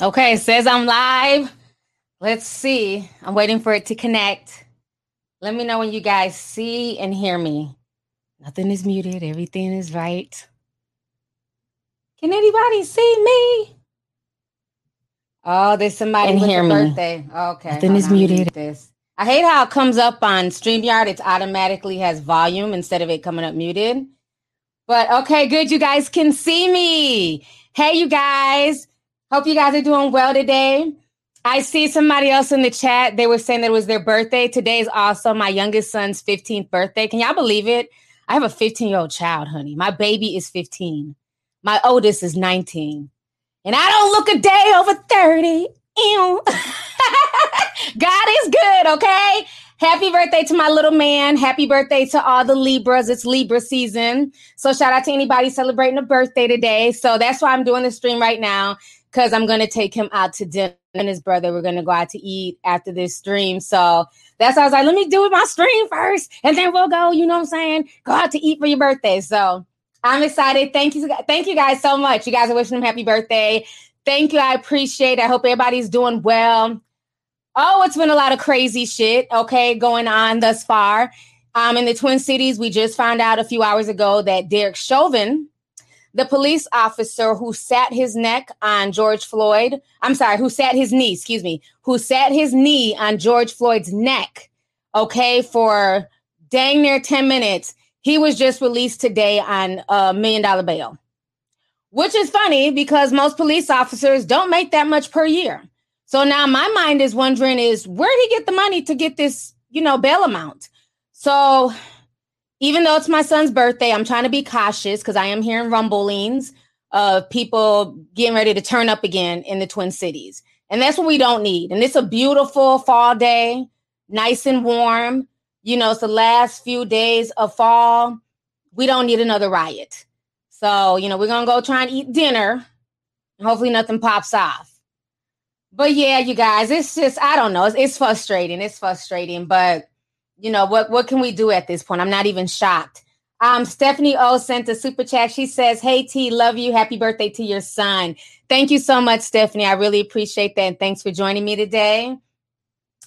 Okay, it says I'm live. Let's see. I'm waiting for it to connect. Let me know when you guys see and hear me. Nothing is muted, everything is right. Can anybody see me? Oh, there's somebody And hear me. birthday. Okay. Nothing is on, let me muted. This. I hate how it comes up on StreamYard. It automatically has volume instead of it coming up muted. But okay, good. You guys can see me. Hey, you guys. Hope you guys are doing well today. I see somebody else in the chat. They were saying that it was their birthday. Today is also my youngest son's 15th birthday. Can y'all believe it? I have a 15 year old child, honey. My baby is 15. My oldest is 19. And I don't look a day over 30. Ew. God is good, okay? Happy birthday to my little man. Happy birthday to all the Libras. It's Libra season. So shout out to anybody celebrating a birthday today. So that's why I'm doing the stream right now because I'm going to take him out to dinner and his brother. We're going to go out to eat after this stream. So that's why I was like, let me do my stream first and then we'll go, you know what I'm saying? Go out to eat for your birthday. So I'm excited. Thank you. Thank you guys so much. You guys are wishing him happy birthday. Thank you. I appreciate it. I hope everybody's doing well. Oh, it's been a lot of crazy shit, okay, going on thus far. Um, in the Twin Cities, we just found out a few hours ago that Derek Chauvin, the police officer who sat his neck on George Floyd, I'm sorry, who sat his knee, excuse me, who sat his knee on George Floyd's neck, okay, for dang near 10 minutes, he was just released today on a million dollar bail. Which is funny because most police officers don't make that much per year. So now my mind is wondering is where did he get the money to get this, you know, bail amount? So even though it's my son's birthday, I'm trying to be cautious because I am hearing rumblings of people getting ready to turn up again in the Twin Cities. And that's what we don't need. And it's a beautiful fall day, nice and warm. You know, it's the last few days of fall. We don't need another riot. So, you know, we're going to go try and eat dinner. And hopefully nothing pops off. But yeah, you guys, it's just I don't know. It's, it's frustrating. It's frustrating, but you know what? What can we do at this point? I'm not even shocked. Um, Stephanie O sent a super chat. She says, "Hey T, love you. Happy birthday to your son." Thank you so much, Stephanie. I really appreciate that, and thanks for joining me today.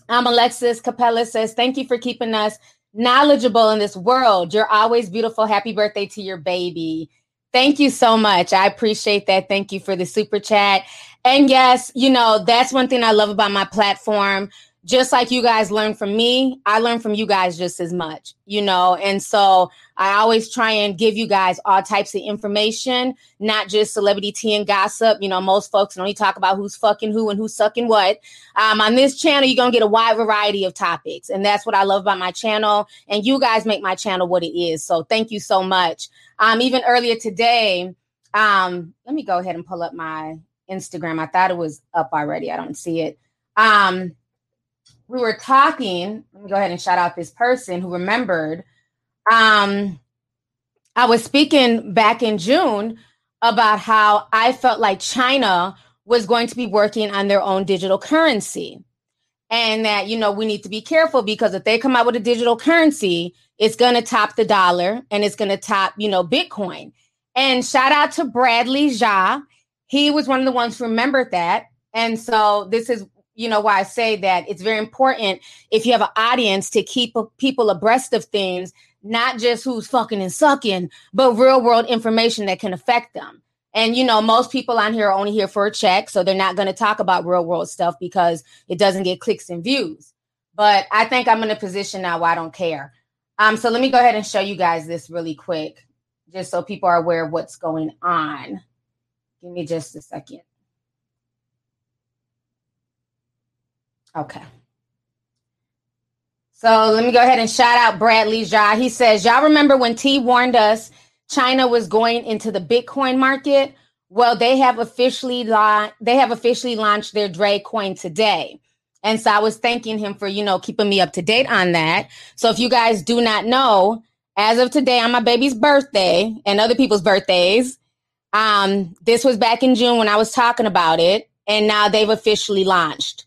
Um, Alexis Capella says, "Thank you for keeping us knowledgeable in this world. You're always beautiful. Happy birthday to your baby." Thank you so much. I appreciate that. Thank you for the super chat. And yes, you know, that's one thing I love about my platform. Just like you guys learn from me, I learn from you guys just as much, you know. And so I always try and give you guys all types of information, not just celebrity tea and gossip. You know, most folks only talk about who's fucking who and who's sucking what. Um, on this channel, you're to get a wide variety of topics. And that's what I love about my channel. And you guys make my channel what it is. So thank you so much. Um, even earlier today, um, let me go ahead and pull up my Instagram. I thought it was up already. I don't see it. Um, we were talking. Let me go ahead and shout out this person who remembered. Um, I was speaking back in June about how I felt like China was going to be working on their own digital currency. And that, you know, we need to be careful because if they come out with a digital currency, it's going to top the dollar and it's going to top, you know, Bitcoin. And shout out to Bradley Jha he was one of the ones who remembered that. And so this is, you know, why I say that it's very important if you have an audience to keep people abreast of things, not just who's fucking and sucking, but real world information that can affect them. And you know, most people on here are only here for a check, so they're not going to talk about real world stuff because it doesn't get clicks and views. But I think I'm in a position now where I don't care. Um, so let me go ahead and show you guys this really quick, just so people are aware of what's going on. Give me just a second. Okay. So let me go ahead and shout out Bradley Jha. He says, Y'all remember when T warned us China was going into the Bitcoin market? Well, they have officially la- they have officially launched their Dre coin today. And so I was thanking him for, you know, keeping me up to date on that. So if you guys do not know, as of today on my baby's birthday and other people's birthdays, um, this was back in June when I was talking about it, and now they've officially launched.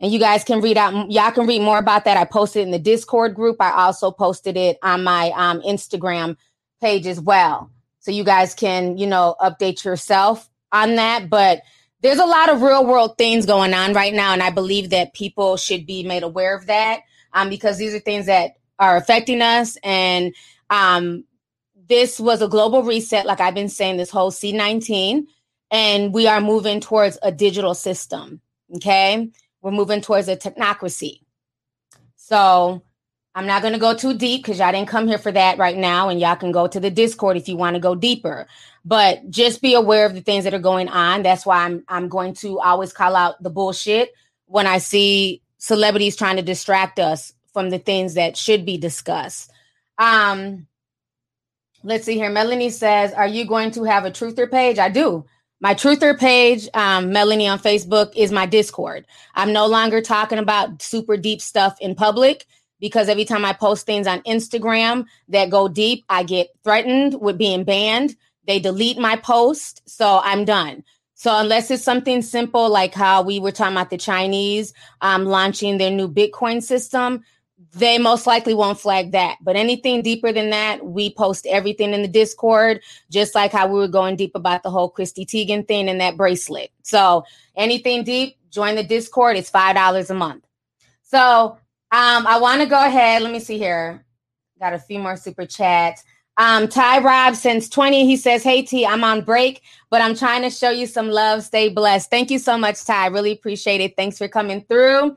And you guys can read out, y'all can read more about that. I posted in the Discord group. I also posted it on my um, Instagram page as well. So you guys can, you know, update yourself on that. But there's a lot of real world things going on right now, and I believe that people should be made aware of that um, because these are things that are affecting us. And um, this was a global reset, like I've been saying this whole C19, and we are moving towards a digital system. Okay, we're moving towards a technocracy. So I'm not going to go too deep because y'all didn't come here for that right now, and y'all can go to the Discord if you want to go deeper. But just be aware of the things that are going on. That's why I'm I'm going to always call out the bullshit when I see celebrities trying to distract us from the things that should be discussed. Um, let's see here. Melanie says, "Are you going to have a truther page?" I do. My truther page, um, Melanie on Facebook, is my Discord. I'm no longer talking about super deep stuff in public because every time I post things on Instagram that go deep, I get threatened with being banned. They delete my post, so I'm done. So unless it's something simple like how we were talking about the Chinese um, launching their new Bitcoin system, they most likely won't flag that. But anything deeper than that, we post everything in the Discord, just like how we were going deep about the whole Chrissy Teigen thing and that bracelet. So anything deep, join the Discord. It's five dollars a month. So um, I want to go ahead. Let me see here. Got a few more super chats. Um, Ty Rob since 20, he says, Hey T, I'm on break, but I'm trying to show you some love. Stay blessed. Thank you so much, Ty. Really appreciate it. Thanks for coming through.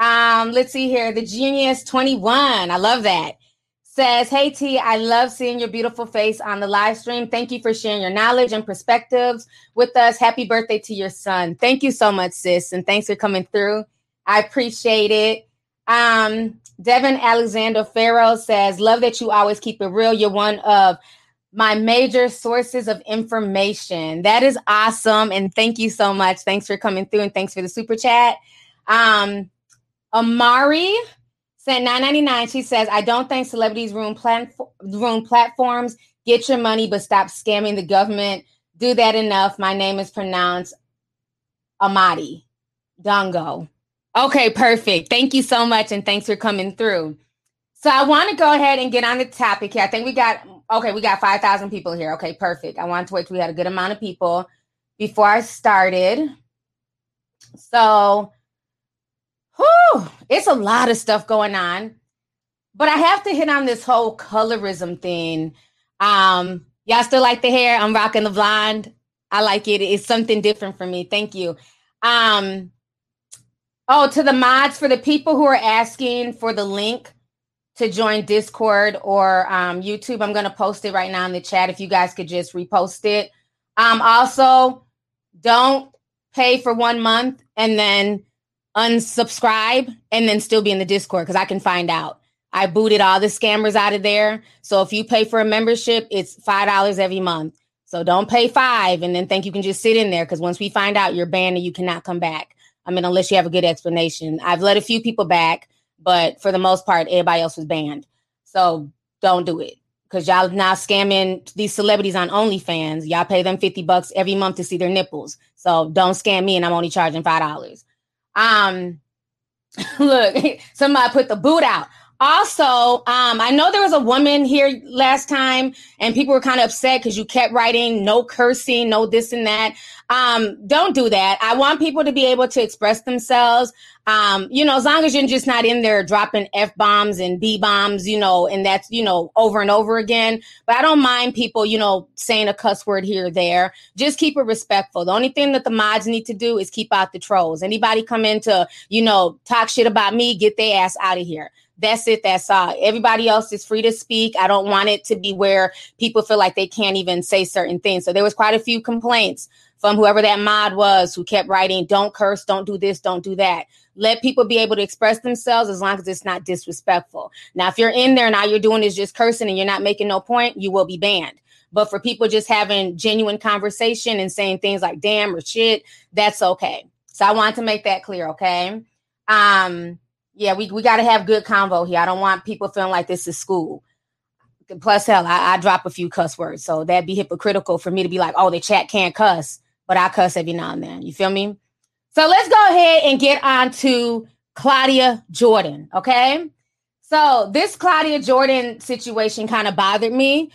Um, let's see here. The Genius 21. I love that. Says, Hey T, I love seeing your beautiful face on the live stream. Thank you for sharing your knowledge and perspectives with us. Happy birthday to your son. Thank you so much, sis. And thanks for coming through. I appreciate it. Um, Devin Alexander Farrow says, Love that you always keep it real. You're one of my major sources of information. That is awesome. And thank you so much. Thanks for coming through and thanks for the super chat. Um, Amari sent 999. She says, I don't think celebrities ruin, plat- ruin platforms. Get your money, but stop scamming the government. Do that enough. My name is pronounced Amadi Dongo. Okay, perfect. Thank you so much. And thanks for coming through. So I want to go ahead and get on the topic here. I think we got, okay, we got 5,000 people here. Okay, perfect. I wanted to wait till we had a good amount of people before I started. So Whew, it's a lot of stuff going on. But I have to hit on this whole colorism thing. Um, y'all still like the hair? I'm rocking the blonde. I like it. It's something different for me. Thank you. Um, oh, to the mods for the people who are asking for the link to join Discord or um, YouTube, I'm going to post it right now in the chat. If you guys could just repost it. Um, also, don't pay for one month and then unsubscribe and then still be in the Discord because I can find out. I booted all the scammers out of there. So if you pay for a membership, it's five dollars every month. So don't pay five and then think you can just sit in there because once we find out you're banned and you cannot come back. I mean, unless you have a good explanation. I've let a few people back, but for the most part, everybody else was banned. So don't do it because y'all now scamming these celebrities on OnlyFans. Y'all pay them 50 bucks every month to see their nipples. So don't scam me and I'm only charging $5. Um, look, somebody put the boot out. Also, um, I know there was a woman here last time, and people were kind of upset because you kept writing no cursing, no this and that. Um, don't do that. I want people to be able to express themselves. Um, you know, as long as you're just not in there dropping F bombs and B bombs, you know, and that's, you know, over and over again. But I don't mind people, you know, saying a cuss word here or there. Just keep it respectful. The only thing that the mods need to do is keep out the trolls. Anybody come in to, you know, talk shit about me, get their ass out of here. That's it. That's all. Everybody else is free to speak. I don't want it to be where people feel like they can't even say certain things. So there was quite a few complaints from whoever that mod was who kept writing, don't curse, don't do this, don't do that. Let people be able to express themselves as long as it's not disrespectful. Now, if you're in there and all you're doing is just cursing and you're not making no point, you will be banned. But for people just having genuine conversation and saying things like damn or shit, that's okay. So I wanted to make that clear, okay? Um, yeah, we, we got to have good convo here. I don't want people feeling like this is school. Plus, hell, I, I drop a few cuss words. So that'd be hypocritical for me to be like, oh, the chat can't cuss but I cuss every now and then. You feel me? So let's go ahead and get on to Claudia Jordan. Okay. So this Claudia Jordan situation kind of bothered me.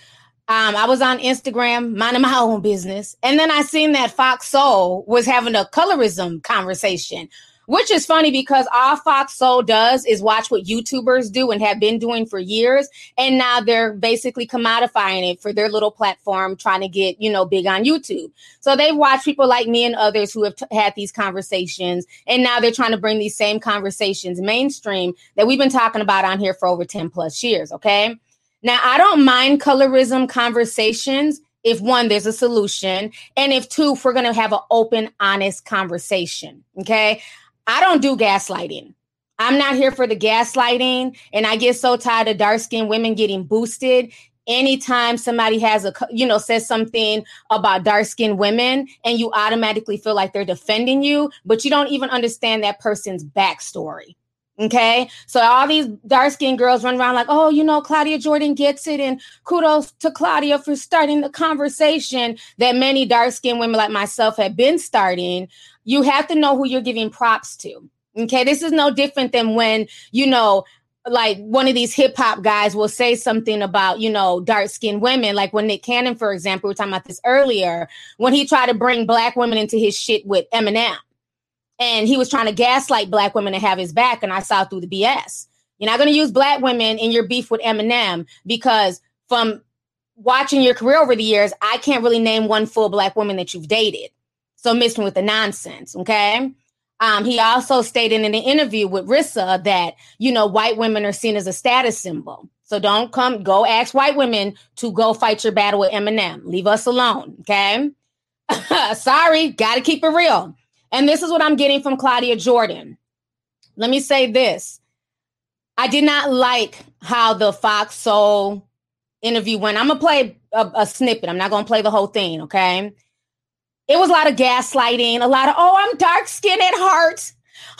Um, I was on Instagram minding my own business. And then I seen that Fox Soul was having a colorism conversation which is funny because all Fox Soul does is watch what YouTubers do and have been doing for years. And now they're basically commodifying it for their little platform, trying to get, you know, big on YouTube. So they watch people like me and others who have t- had these conversations. And now they're trying to bring these same conversations mainstream that we've been talking about on here for over 10 plus years. Okay. Now, I don't mind colorism conversations if one, there's a solution, and if two, if we're going to have an open, honest conversation. Okay. I don't do gaslighting. I'm not here for the gaslighting. And I get so tired of dark skinned women getting boosted anytime somebody has a you know says something about dark skinned women and you automatically feel like they're defending you but you don't even understand that person's backstory okay so all these dark skinned girls run around like oh you know claudia jordan gets it and kudos to claudia for starting the conversation that many dark skinned women like myself have been starting you have to know who you're giving props to. Okay. This is no different than when, you know, like one of these hip hop guys will say something about, you know, dark skinned women. Like when Nick Cannon, for example, we were talking about this earlier, when he tried to bring black women into his shit with Eminem. And he was trying to gaslight black women to have his back. And I saw through the BS. You're not going to use black women in your beef with Eminem because from watching your career over the years, I can't really name one full black woman that you've dated. So mixing with the nonsense. Okay. Um, he also stated in an interview with Rissa that, you know, white women are seen as a status symbol. So don't come, go ask white women to go fight your battle with Eminem. Leave us alone. Okay. Sorry, got to keep it real. And this is what I'm getting from Claudia Jordan. Let me say this. I did not like how the Fox Soul interview went. I'm to play a, a snippet. I'm not to play the whole thing. Okay it was a lot of gaslighting, a lot of, oh, I'm dark skinned at heart.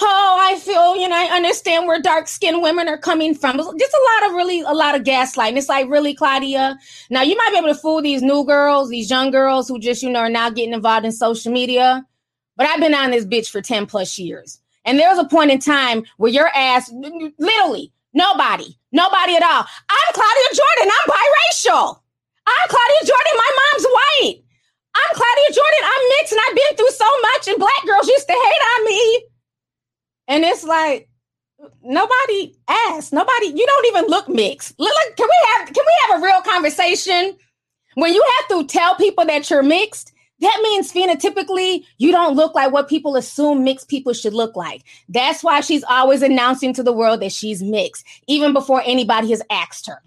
Oh, I feel, you know, I understand where dark skinned women are coming from. Just a lot of really, a lot of gaslighting. It's like, really, Claudia? Now, you might be able to fool these new girls, these young girls who just, you know, are now getting involved in social media. But I've been on this bitch for 10 plus years. And there was a point in time where your ass, literally, nobody, nobody at all. I'm Claudia Jordan. I'm biracial. I'm Claudia Jordan. My mom's white. I'm Claudia Jordan. I'm mixed and I've been through so much, and black girls used to hate on me. And it's like nobody asked. Nobody, you don't even look mixed. Look, can we have can we have a real conversation? When you have to tell people that you're mixed, that means phenotypically you don't look like what people assume mixed people should look like. That's why she's always announcing to the world that she's mixed, even before anybody has asked her.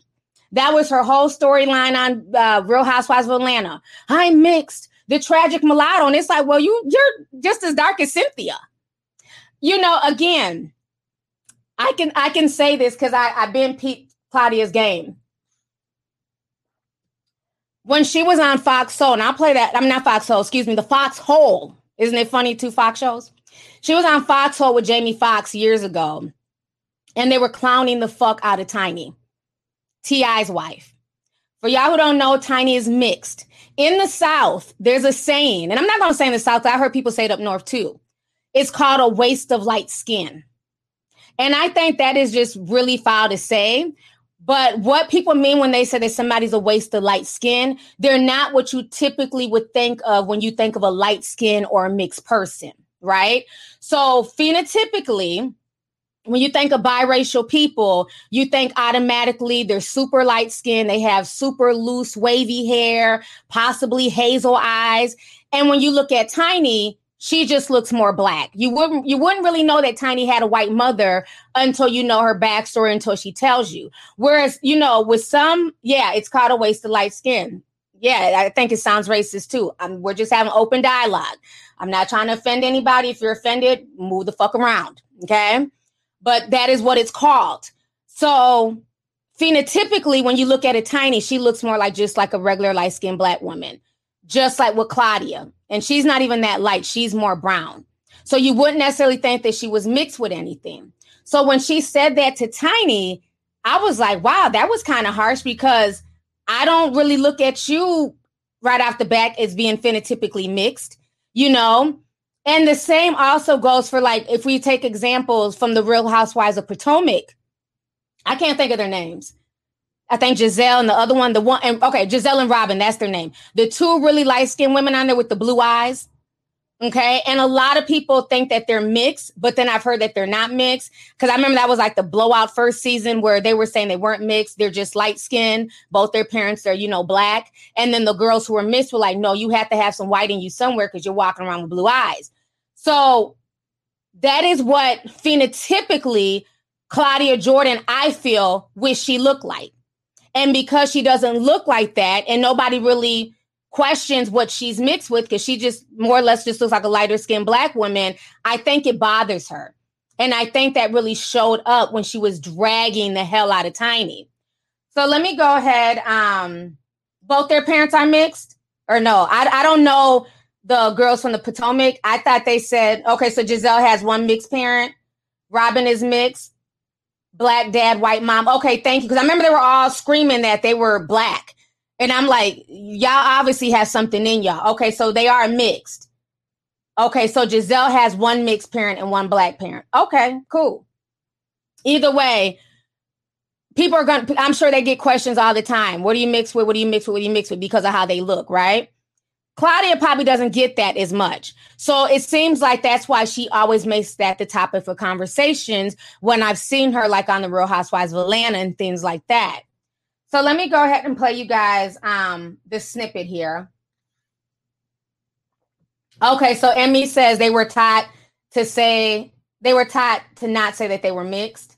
That was her whole storyline on uh, Real Housewives of Atlanta. I'm mixed, the tragic mulatto, and it's like, well, you you're just as dark as Cynthia. You know, again, I can I can say this because I I've been Pete Claudia's game. When she was on Fox Soul, and I'll play that. I'm not Fox Soul, excuse me, the Fox Hole. Isn't it funny? Two Fox shows. She was on Fox Hole with Jamie Foxx years ago, and they were clowning the fuck out of Tiny. T.I.'s wife. For y'all who don't know, Tiny is mixed. In the South, there's a saying, and I'm not going to say in the South, I heard people say it up north too. It's called a waste of light skin. And I think that is just really foul to say. But what people mean when they say that somebody's a waste of light skin, they're not what you typically would think of when you think of a light skin or a mixed person, right? So phenotypically, when you think of biracial people, you think automatically they're super light skinned, they have super loose, wavy hair, possibly hazel eyes. And when you look at Tiny, she just looks more black. You wouldn't you wouldn't really know that Tiny had a white mother until you know her backstory, until she tells you. Whereas, you know, with some, yeah, it's called a waste of light skin. Yeah, I think it sounds racist too. I'm, we're just having open dialogue. I'm not trying to offend anybody. If you're offended, move the fuck around. Okay but that is what it's called. So phenotypically, when you look at a tiny, she looks more like just like a regular light skinned black woman, just like with Claudia. And she's not even that light, she's more brown. So you wouldn't necessarily think that she was mixed with anything. So when she said that to Tiny, I was like, wow, that was kind of harsh because I don't really look at you right off the back as being phenotypically mixed, you know? And the same also goes for like if we take examples from the Real Housewives of Potomac. I can't think of their names. I think Gizelle and the other one, the one, and okay, Gizelle and Robyn, that's their name. The two really light skinned women on there with the blue eyes. Okay. And a lot of people think that they're mixed, but then I've heard that they're not mixed. Cause I remember that was like the blowout first season where they were saying they weren't mixed. They're just light skinned. Both their parents are, you know, black. And then the girls who were mixed were like, no, you have to have some white in you somewhere because you're walking around with blue eyes. So that is what phenotypically Claudia Jordan, I feel, wish she looked like. And because she doesn't look like that, and nobody really questions what she's mixed with, because she just more or less just looks like a lighter skinned black woman, I think it bothers her. And I think that really showed up when she was dragging the hell out of Tiny. So let me go ahead. Um, both their parents are mixed, or no? I, I don't know the girls from the Potomac. I thought they said, okay, so Gizelle has one mixed parent, Robyn is mixed, black dad, white mom. Okay, thank you. Because I remember they were all screaming that they were black. And I'm like, y'all obviously have something in y'all. Okay, so they are mixed. Okay, so Gizelle has one mixed parent and one black parent. Okay, cool. Either way, people are going to, I'm sure they get questions all the time. What do you mix with? What do you mix with? What do you mix with? Because of how they look, right? Claudia probably doesn't get that as much. So it seems like that's why she always makes that the topic for conversations when I've seen her like on the Real Housewives of Atlanta and things like that. So let me go ahead and play you guys um this snippet here. Okay, so Emmy says they were taught to say they were taught to not say that they were mixed.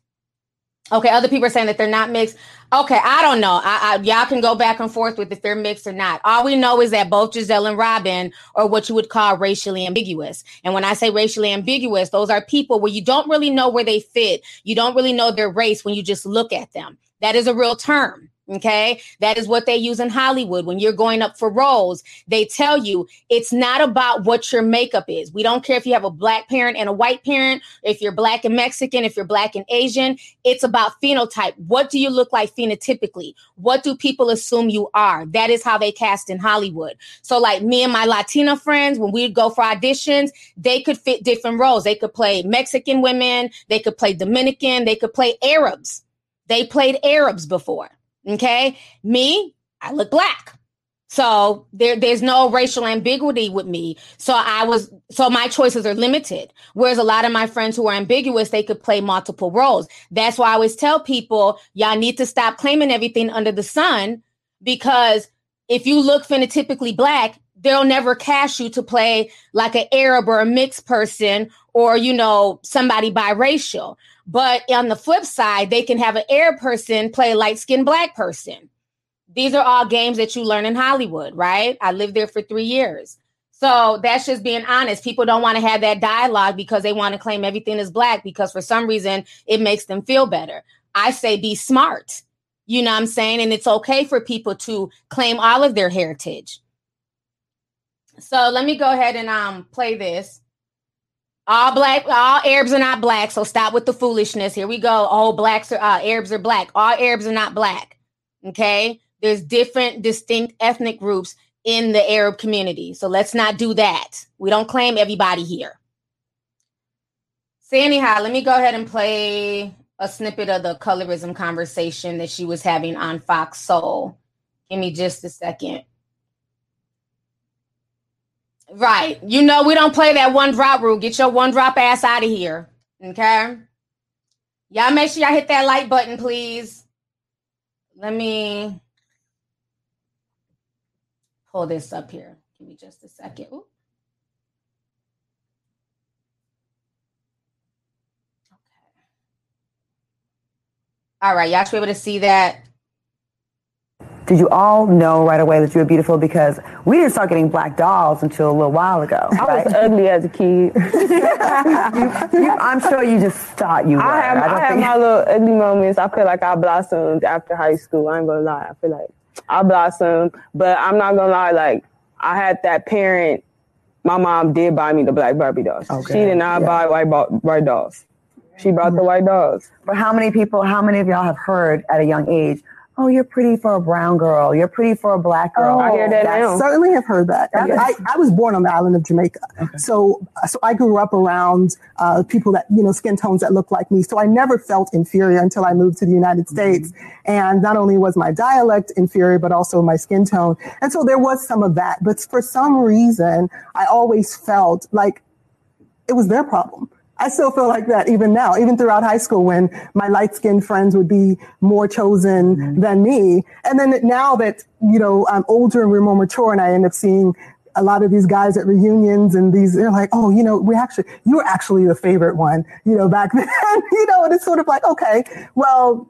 Okay, other people are saying that they're not mixed. Okay, I don't know. I, I, y'all can go back and forth with if they're mixed or not. All we know is that both Gizelle and Robyn are what you would call racially ambiguous. And when I say racially ambiguous, those are people where you don't really know where they fit. You don't really know their race when you just look at them. That is a real term. Okay. That is what they use in Hollywood. When you're going up for roles, they tell you it's not about what your makeup is. We don't care if you have a black parent and a white parent, if you're black and Mexican, if you're black and Asian. It's about phenotype. What do you look like phenotypically? What do people assume you are? That is how they cast in Hollywood. So, like me and my Latina friends, when we'd go for auditions, they could fit different roles. They could play Mexican women, they could play Dominican, they could play Arabs. They played Arabs before. Okay. Me, I look black. So there, there's no racial ambiguity with me. So I was, so my choices are limited. Whereas a lot of my friends who are ambiguous, they could play multiple roles. That's why I always tell people, y'all need to stop claiming everything under the sun because if you look phenotypically black, they'll never cast you to play like an Arab or a mixed person or, you know, somebody biracial. But on the flip side, they can have an air person play a light skinned black person. These are all games that you learn in Hollywood, right? I lived there for three years. So that's just being honest. People don't want to have that dialogue because they want to claim everything is black because for some reason it makes them feel better. I say be smart. You know what I'm saying? And it's okay for people to claim all of their heritage. So let me go ahead and um play this. All black, all Arabs are not black. So stop with the foolishness. Here we go. All blacks are uh, Arabs are black. All Arabs are not black. Okay, there's different, distinct ethnic groups in the Arab community. So let's not do that. We don't claim everybody here. So anyhow, let me go ahead and play a snippet of the colorism conversation that she was having on Fox Soul. Give me just a second. Right. You know, we don't play that one drop rule. Get your one drop ass out of here. Okay. Y'all make sure y'all hit that like button, please. Let me pull this up here. Give me just a second. Ooh. Okay. All right. Y'all should be able to see that did you all know right away that you were beautiful? Because we didn't start getting black dolls until a little while ago. I right? was ugly as a kid. you, you, I'm sure you just thought you were. I have, I, I have my little ugly moments. I feel like I blossomed after high school. I ain't gonna lie. I feel like I blossomed, but I'm not gonna lie. Like I had that parent. My mom did buy me the black Barbie dolls. Okay. She did not yeah. buy white, white dolls. She bought mm-hmm. the white dolls. But how many people? How many of y'all have heard at a young age? Oh, you're pretty for a brown girl. You're pretty for a black girl. Oh, I hear that now. Certainly have heard that. I, I, was born on the island of Jamaica. Okay. So, so I grew up around uh, people that, you know, skin tones that look like me. So I never felt inferior until I moved to the United mm-hmm. States. And not only was my dialect inferior, but also my skin tone. And so there was some of that. But for some reason, I always felt like it was their problem. I still feel like that even now, even throughout high school when my light skinned friends would be more chosen mm-hmm. than me. And then now that, you know, I'm older and we're more mature and I end up seeing a lot of these guys at reunions and these, they're like, oh, you know, we actually, you were actually the favorite one, you know, back then, you know, and it's sort of like, okay, well,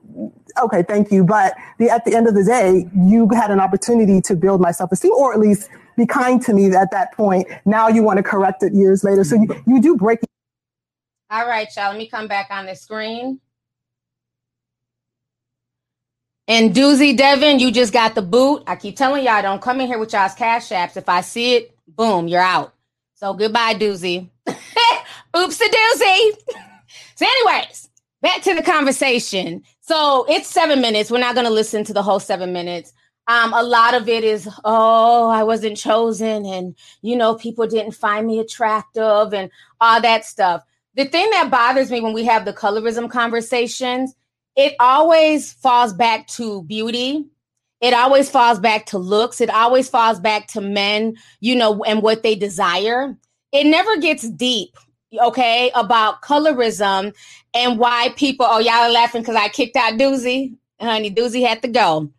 okay, thank you. But the, at the end of the day, you had an opportunity to build my self esteem or at least be kind to me at that point. Now you want to correct it years later. So you, you do break all right, y'all. Let me come back on the screen. And Doozy Devin, you just got the boot. I keep telling y'all, don't come in here with y'all's cash apps. If I see it, boom, you're out. So goodbye, Doozy. Oops a doozy. so, anyways, back to the conversation. So it's seven minutes. We're not going to listen to the whole seven minutes. Um, a lot of it is, oh, I wasn't chosen, and you know, people didn't find me attractive, and all that stuff the thing that bothers me when we have the colorism conversations, it always falls back to beauty. It always falls back to looks. It always falls back to men, you know, and what they desire. It never gets deep, okay, about colorism and why people, oh, y'all are laughing because I kicked out Doozy. Honey, Doozy had to go.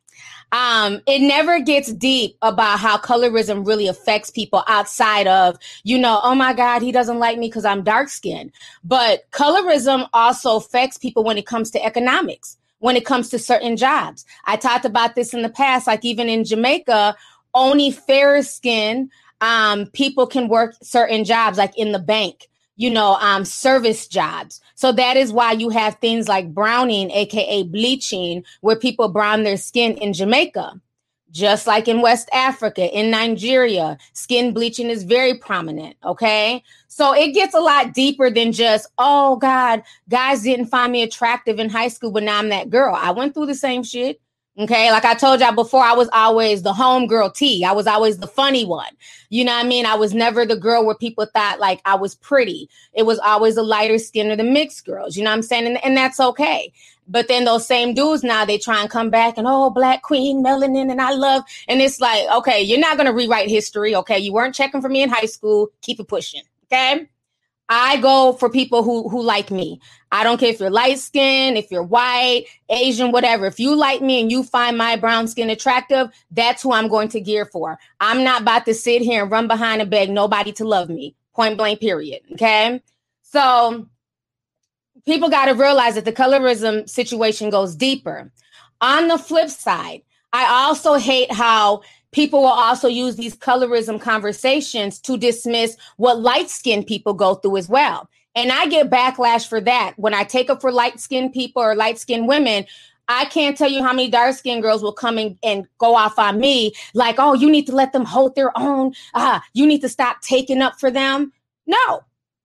Um, it never gets deep about how colorism really affects people outside of, you know, oh my God, he doesn't like me because I'm dark skinned. But colorism also affects people when it comes to economics, when it comes to certain jobs. I talked about this in the past, like even in Jamaica, only fair skin um, people can work certain jobs, like in the bank you know, um, service jobs. So that is why you have things like browning, aka bleaching, where people brown their skin in Jamaica. Just like in West Africa, in Nigeria, skin bleaching is very prominent. Okay. So it gets a lot deeper than just, oh God, guys didn't find me attractive in high school, but now I'm that girl. I went through the same shit. Okay. Like I told y'all before, I was always the homegirl T. I was always the funny one. You know what I mean? I was never the girl where people thought like I was pretty. It was always the lighter skin or the mixed girls. You know what I'm saying? And, and that's okay. But then those same dudes now they try and come back and oh, black queen, melanin, and I love. And it's like, okay, you're not gonna rewrite history. Okay. You weren't checking for me in high school. Keep it pushing. Okay. I go for people who who like me. I don't care if you're light skinned, if you're white, Asian, whatever. If you like me and you find my brown skin attractive, that's who I'm going to gear for. I'm not about to sit here and run behind and beg nobody to love me. Point blank, period. Okay. So people got to realize that the colorism situation goes deeper. On the flip side, I also hate how people will also use these colorism conversations to dismiss what light skinned people go through as well. And I get backlash for that. When I take up for light skinned people or light skinned women, I can't tell you how many dark skinned girls will come in and go off on me like, oh, you need to let them hold their own. Ah, you need to stop taking up for them. No,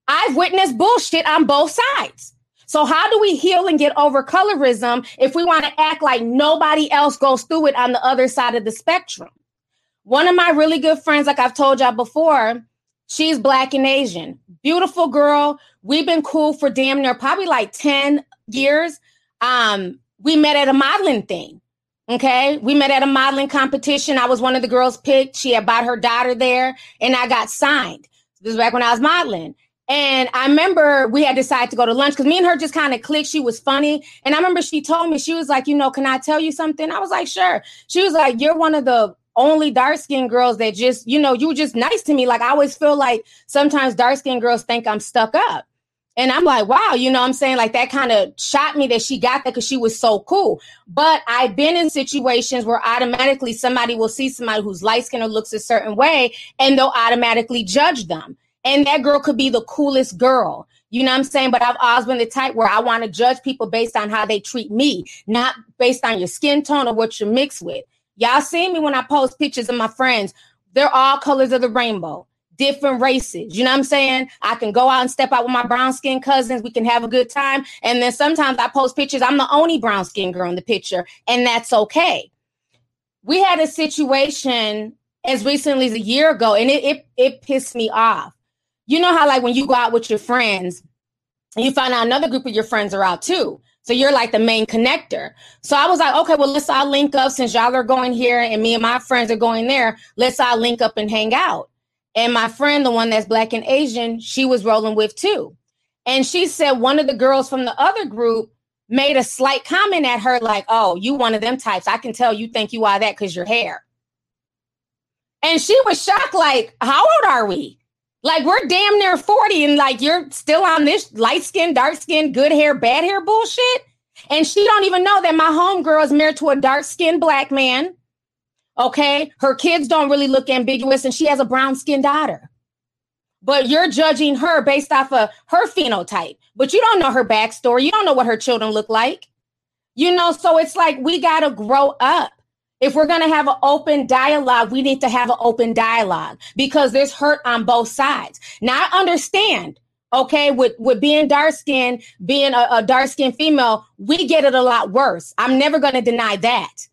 I've witnessed bullshit on both sides. So how do we heal and get over colorism if we want to act like nobody else goes through it on the other side of the spectrum? One of my really good friends, like I've told y'all before, she's black and Asian. Beautiful girl. We've been cool for damn near probably like 10 years. Um, we met at a modeling thing. Okay. We met at a modeling competition. I was one of the girls picked. She had bought her daughter there and I got signed. This was back when I was modeling. And I remember we had decided to go to lunch because me and her just kind of clicked. She was funny. And I remember she told me, she was like, you know, can I tell you something? I was like, sure. She was like, you're one of the only dark skinned girls that just, you know, you were just nice to me. Like I always feel like sometimes dark skinned girls think I'm stuck up. And I'm like, wow, you know I'm saying? Like that kind of shot me that she got that because she was so cool. But I've been in situations where automatically somebody will see somebody who's light skinned or looks a certain way and they'll automatically judge them. And that girl could be the coolest girl. You know what I'm saying? But I've always been the type where I want to judge people based on how they treat me, not based on your skin tone or what you're mixed with. Y'all see me when I post pictures of my friends. They're all colors of the rainbow. different races. You know what I'm saying? I can go out and step out with my brown skin cousins. We can have a good time. And then sometimes I post pictures. I'm the only brown skin girl in the picture, and that's okay. We had a situation as recently as a year ago, and it it, it pissed me off. You know how like when you go out with your friends, you find out another group of your friends are out too. So you're like the main connector. So I was like, okay, well, let's all link up since y'all are going here and me and my friends are going there. Let's all link up and hang out. And my friend, the one that's black and Asian, she was rolling with too. And she said one of the girls from the other group made a slight comment at her, like, oh, you one of them types. I can tell you think you are that because your hair. And she was shocked, like, how old are we? Like we're damn near 40 and like you're still on this light skin, dark skin, good hair, bad hair bullshit. And she don't even know that my homegirl is married to a dark skinned black man. Okay. Her kids don't really look ambiguous and she has a brown skinned daughter. But you're judging her based off of her phenotype, but you don't know her backstory. You don't know what her children look like. You know, so it's like we got to grow up. If we're going to have an open dialogue, we need to have an open dialogue because there's hurt on both sides. Now I understand, okay, with, with being dark skinned, being a, a dark skinned female, we get it a lot worse. I'm never going to deny that.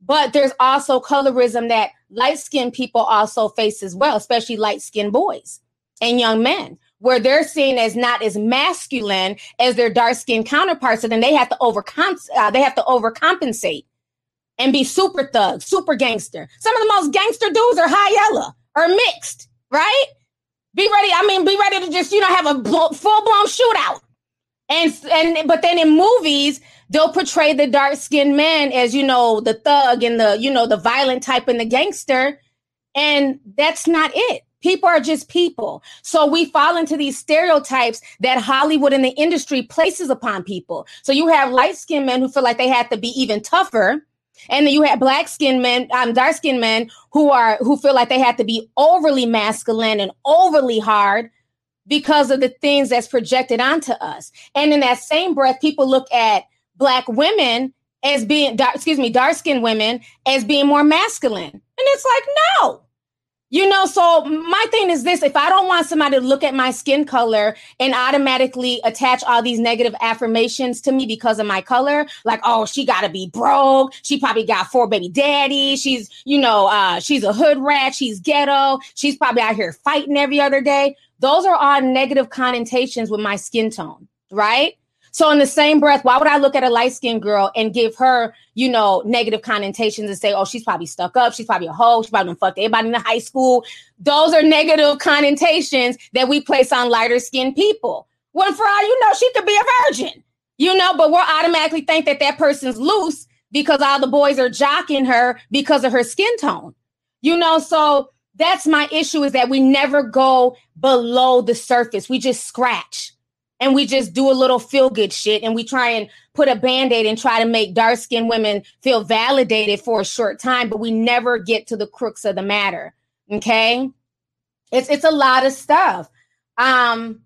But there's also colorism that light skinned people also face as well, especially light skinned boys and young men where they're seen as not as masculine as their dark skinned counterparts, and then they have to overcom- uh, they have to overcompensate and be super thug, super gangster. Some of the most gangster dudes are high yellow or mixed, right? Be ready. I mean, be ready to just you know have a full blown shootout. And and but then in movies they'll portray the dark skinned man as you know the thug and the you know the violent type and the gangster, and that's not it. People are just people. So we fall into these stereotypes that Hollywood and the industry places upon people. So you have light skinned men who feel like they have to be even tougher and then you have black skinned men, um, dark skinned men who are who feel like they have to be overly masculine and overly hard because of the things that's projected onto us. And in that same breath, people look at black women as being dark, excuse me, dark skinned women as being more masculine. And it's like, no, you know, so my thing is this if I don't want somebody to look at my skin color and automatically attach all these negative affirmations to me because of my color, like, oh, she got to be broke. She probably got four baby daddies. She's, you know, uh, she's a hood rat. She's ghetto. She's probably out here fighting every other day. Those are all negative connotations with my skin tone, right? So in the same breath, why would I look at a light skinned girl and give her, you know, negative connotations and say, oh, she's probably stuck up, she's probably a hoe, she probably fucked everybody in the high school. Those are negative connotations that we place on lighter skinned people. When for all you know, she could be a virgin, you know, but we'll automatically think that that person's loose because all the boys are jocking her because of her skin tone, you know. So that's my issue is that we never go below the surface. We just scratch and we just do a little feel good shit and we try and put a band-aid and try to make dark skinned women feel validated for a short time but we never get to the crux of the matter okay? It's it's a lot of stuff. Um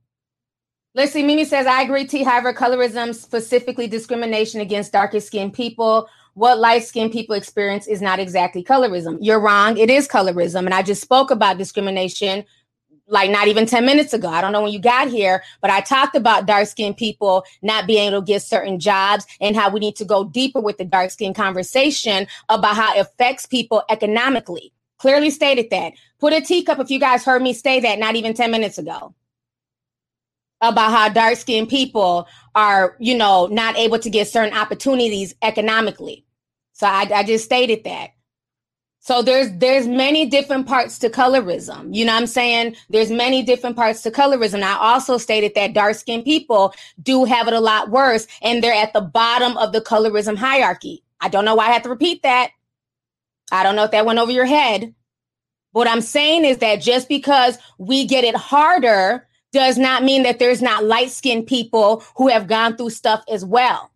let's see mimi says i agree t. however colorism specifically discrimination against darker skinned people. What light skinned people experience is not exactly colorism. You're wrong it is colorism and i just spoke about discrimination like not even 10 minutes ago. I don't know when you got here, but I talked about dark skinned people not being able to get certain jobs and how we need to go deeper with the dark skin conversation about how it affects people economically. Clearly stated that. Put a teacup if you guys heard me say that not even 10 minutes ago about how dark skinned people are, you know, not able to get certain opportunities economically. So I, I just stated that. So there's there's many different parts to colorism. You know what I'm saying? There's many different parts to colorism. I also stated that dark skinned people do have it a lot worse and they're at the bottom of the colorism hierarchy. I don't know why I have to repeat that. I don't know if that went over your head. What I'm saying is that just because we get it harder does not mean that there's not light skinned people who have gone through stuff as well.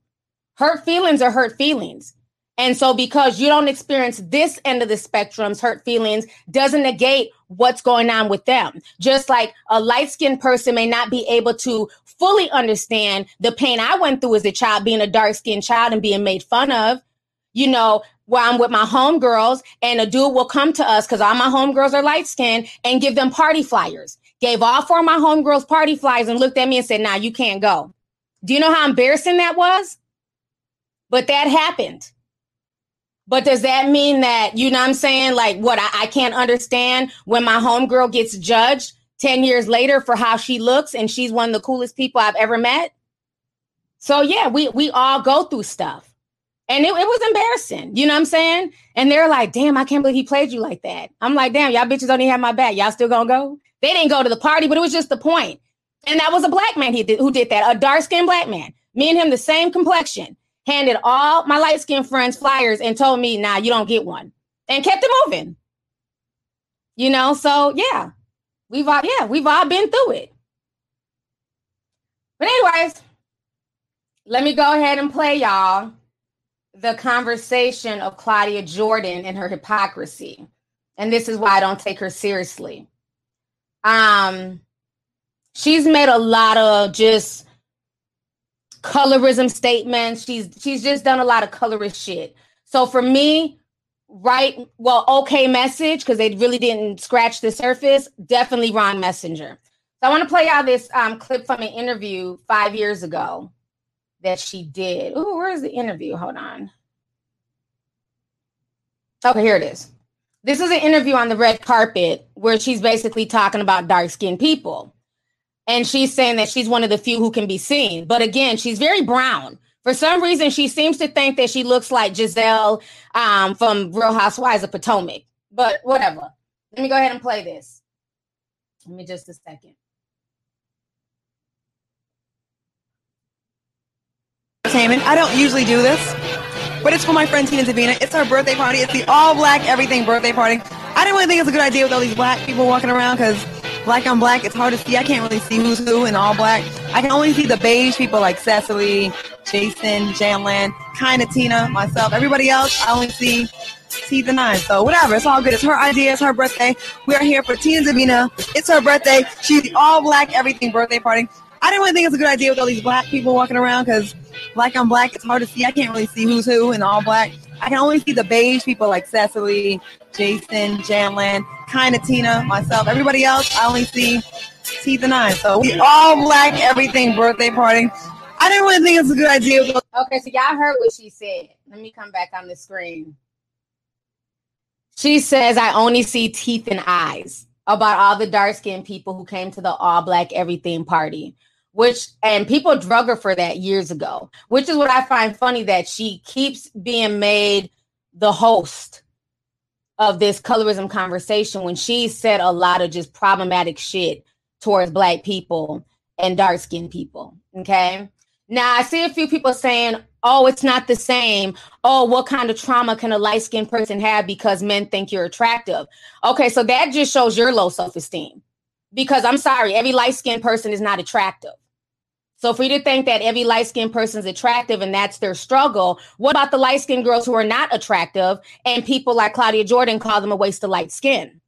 Hurt feelings are hurt feelings. And so, because you don't experience this end of the spectrum's hurt feelings, doesn't negate what's going on with them. Just like a light skinned person may not be able to fully understand the pain I went through as a child, being a dark skinned child and being made fun of. you know, where I'm with my homegirls and a dude will come to us because all my homegirls are light skinned and give them party flyers. Gave all four of my homegirls party flyers and looked at me and said, nah, you can't go. Do you know how embarrassing that was? But that happened. But does that mean that, you know what I'm saying? Like, what I, I can't understand when my homegirl gets judged 10 years later for how she looks and she's one of the coolest people I've ever met? So, yeah, we, we all go through stuff. And it, it was embarrassing. You know what I'm saying? And they're like, damn, I can't believe he played you like that. I'm like, damn, y'all bitches don't even have my back. Y'all still gonna go? They didn't go to the party, but it was just the point. And that was a black man did, who did that, a dark skinned black man. Me and him, the same complexion, handed all my light skinned friends flyers and told me, nah, you don't get one, and kept it moving. You know, so yeah, we've all, yeah, we've all been through it. But, anyways, let me go ahead and play y'all the conversation of Claudia Jordan and her hypocrisy. And this is why I don't take her seriously. Um, she's made a lot of just colorism statements. She's she's just done a lot of colorist shit. So for me, right, well, okay message because they really didn't scratch the surface. Definitely wrong messenger. So I want to play out this um, clip from an interview five years ago that she did. Oh, where's the interview? Hold on. Okay, here it is. This is an interview on the red carpet where she's basically talking about dark skinned people. And she's saying that she's one of the few who can be seen. But again, she's very brown. For some reason, she seems to think that she looks like Gizelle um, from Real Housewives of Potomac. But whatever. Let me go ahead and play this. Let me just a second. entertainment. I don't usually do this, but it's for my friend Tina Davina. It's her birthday party. It's the all black everything birthday party. I didn't really think it's a good idea with all these black people walking around because black on black, it's hard to see. I can't really see who's who in all black. I can only see the beige people like Cecily, Jason, Janlan, kind of Tina, myself. Everybody else, I only see teeth and eyes. So whatever, it's all good. It's her idea. It's her birthday. We are here for Tina Davina. It's her birthday. She's the all black everything birthday party. I didn't really think it's a good idea with all these black people walking around because black on black, it's hard to see. I can't really see who's who in all black. I can only see the beige people like Cecily, Jason, Janlan, kind of Tina, myself. Everybody else, I only see teeth and eyes. So we all black everything birthday party. I didn't really think it's a good idea. Okay, so y'all heard what she said. Let me come back on the screen. She says, I only see teeth and eyes about all the dark skinned people who came to the all black everything party which and people drug her for that years ago, which is what I find funny that she keeps being made the host of this colorism conversation when she said a lot of just problematic shit towards black people and dark skinned people. Okay. Now I see a few people saying, oh, it's not the same. Oh, what kind of trauma can a light skinned person have because men think you're attractive? Okay, so that just shows your low self esteem. Because I'm sorry, every light skinned person is not attractive. So for you to think that every light skinned person is attractive and that's their struggle, what about the light skinned girls who are not attractive and people like Claudia Jordan call them a waste of light skin?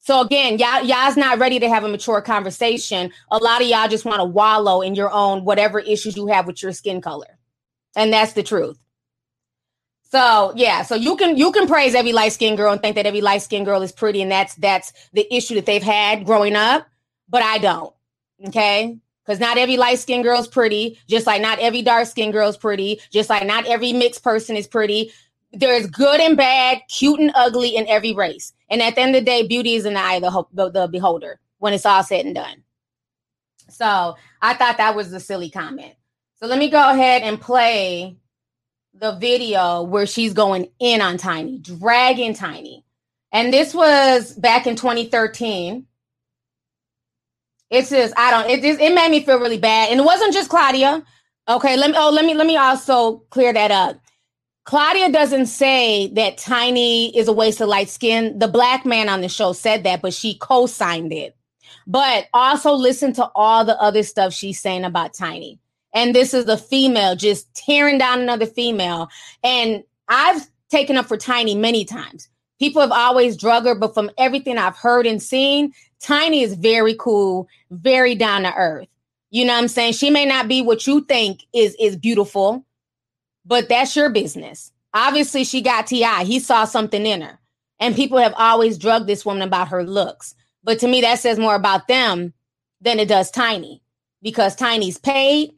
So again, y'all, y'all's not ready to have a mature conversation. A lot of y'all just want to wallow in your own whatever issues you have with your skin color. And that's the truth. So yeah, so you can you can praise every light skinned girl and think that every light skinned girl is pretty, and that's that's the issue that they've had growing up. But I don't. Okay because not every light skinned girl is pretty, just like not every dark skinned girl is pretty, just like not every mixed person is pretty. There's good and bad, cute and ugly in every race. And at the end of the day, beauty is in the eye of the, the, the beholder when it's all said and done. So I thought that was a silly comment. So let me go ahead and play the video where she's going in on Tiny, dragging Tiny. And this was back in 2013. It's just I don't. It just it made me feel really bad, and it wasn't just Claudia. Okay, let me. Oh, let me let me also clear that up. Claudia doesn't say that Tiny is a waste of light skin. The black man on the show said that, but she co-signed it. But also listen to all the other stuff she's saying about Tiny. And this is a female just tearing down another female. And I've taken up for Tiny many times. People have always drug her, but from everything I've heard and seen, Tiny is very cool, very down to earth. You know what I'm saying? She may not be what you think is is beautiful, but that's your business. Obviously, she got T.I. He saw something in her. And people have always drugged this woman about her looks. But to me, that says more about them than it does Tiny because Tiny's paid.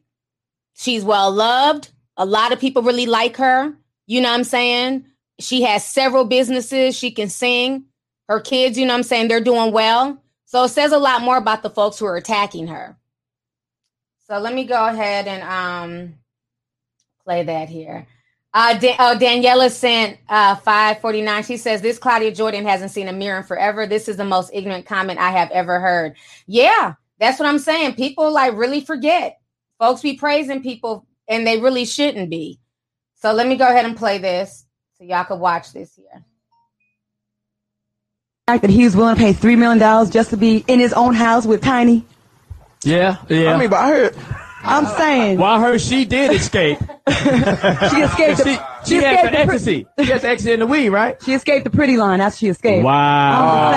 She's well loved. A lot of people really like her. You know what I'm saying? She has several businesses. She can sing. Her kids, you know what I'm saying? They're doing well. So it says a lot more about the folks who are attacking her. So let me go ahead and um play that here. Uh, oh, Daniela sent uh, 549. She says, This Claudia Jordan hasn't seen a mirror in forever. This is the most ignorant comment I have ever heard. Yeah, that's what I'm saying. People like really forget. Folks be praising people and they really shouldn't be. So let me go ahead and play this so y'all can watch this here. Fact that he was willing to pay $3 million just to be in his own house with Tiny. Yeah, yeah. I mean, but I heard. I'm saying. Well, I heard she did escape. she escaped the, she, she she had escaped the the ecstasy. She had the ecstasy in the weed, right? She escaped the pretty line. That's she escaped. Wow.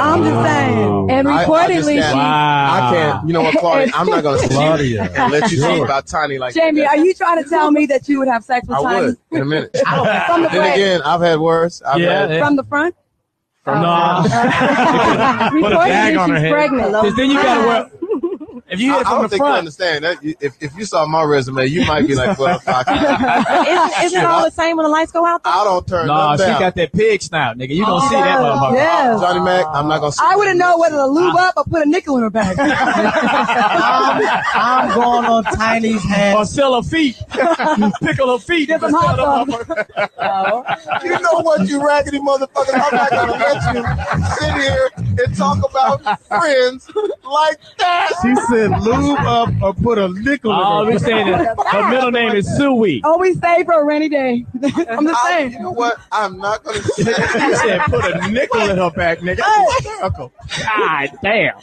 I'm just saying. I'm just saying. And I- I reportedly, just can't- she. I can't. You know what, Claudia? I'm not going to sit Claudia. and let you talk about Tiny like Jamie, that. are you trying to tell me that you would have sex with I Tiny would in a minute. from the then front? again, I've had worse. I've Yeah, had, yeah. From the front? Oh, no. Put a bag on her she's head. pregnant. Because then you gotta wear. If you I, hit it I from don't the think you understand that. If, if you saw my resume, you might be like, well, fuck. Isn't, isn't it all the same when the lights go out? Though? I don't turn no, nothing she down. got that pig snout, nigga. You don't Oh, see that motherfucker. yes. Johnny Mac, I'm not going to See I wouldn't know whether to lube up or put a nickel in her bag. I'm, I'm going on Tiny's hands. Or sell her feet. Pickle her feet. Get some hot dogs. motherfucker. You know what, you raggedy motherfucker? I'm not going to let you sit here and talk about friends like that. She said, lube up or put a nickel All in we her. saying is her middle name is Suey. Always save for a rainy day. I'm just I, saying. you know what? I'm not going to She said put a nickel in her back, nigga. Uncle. God damn.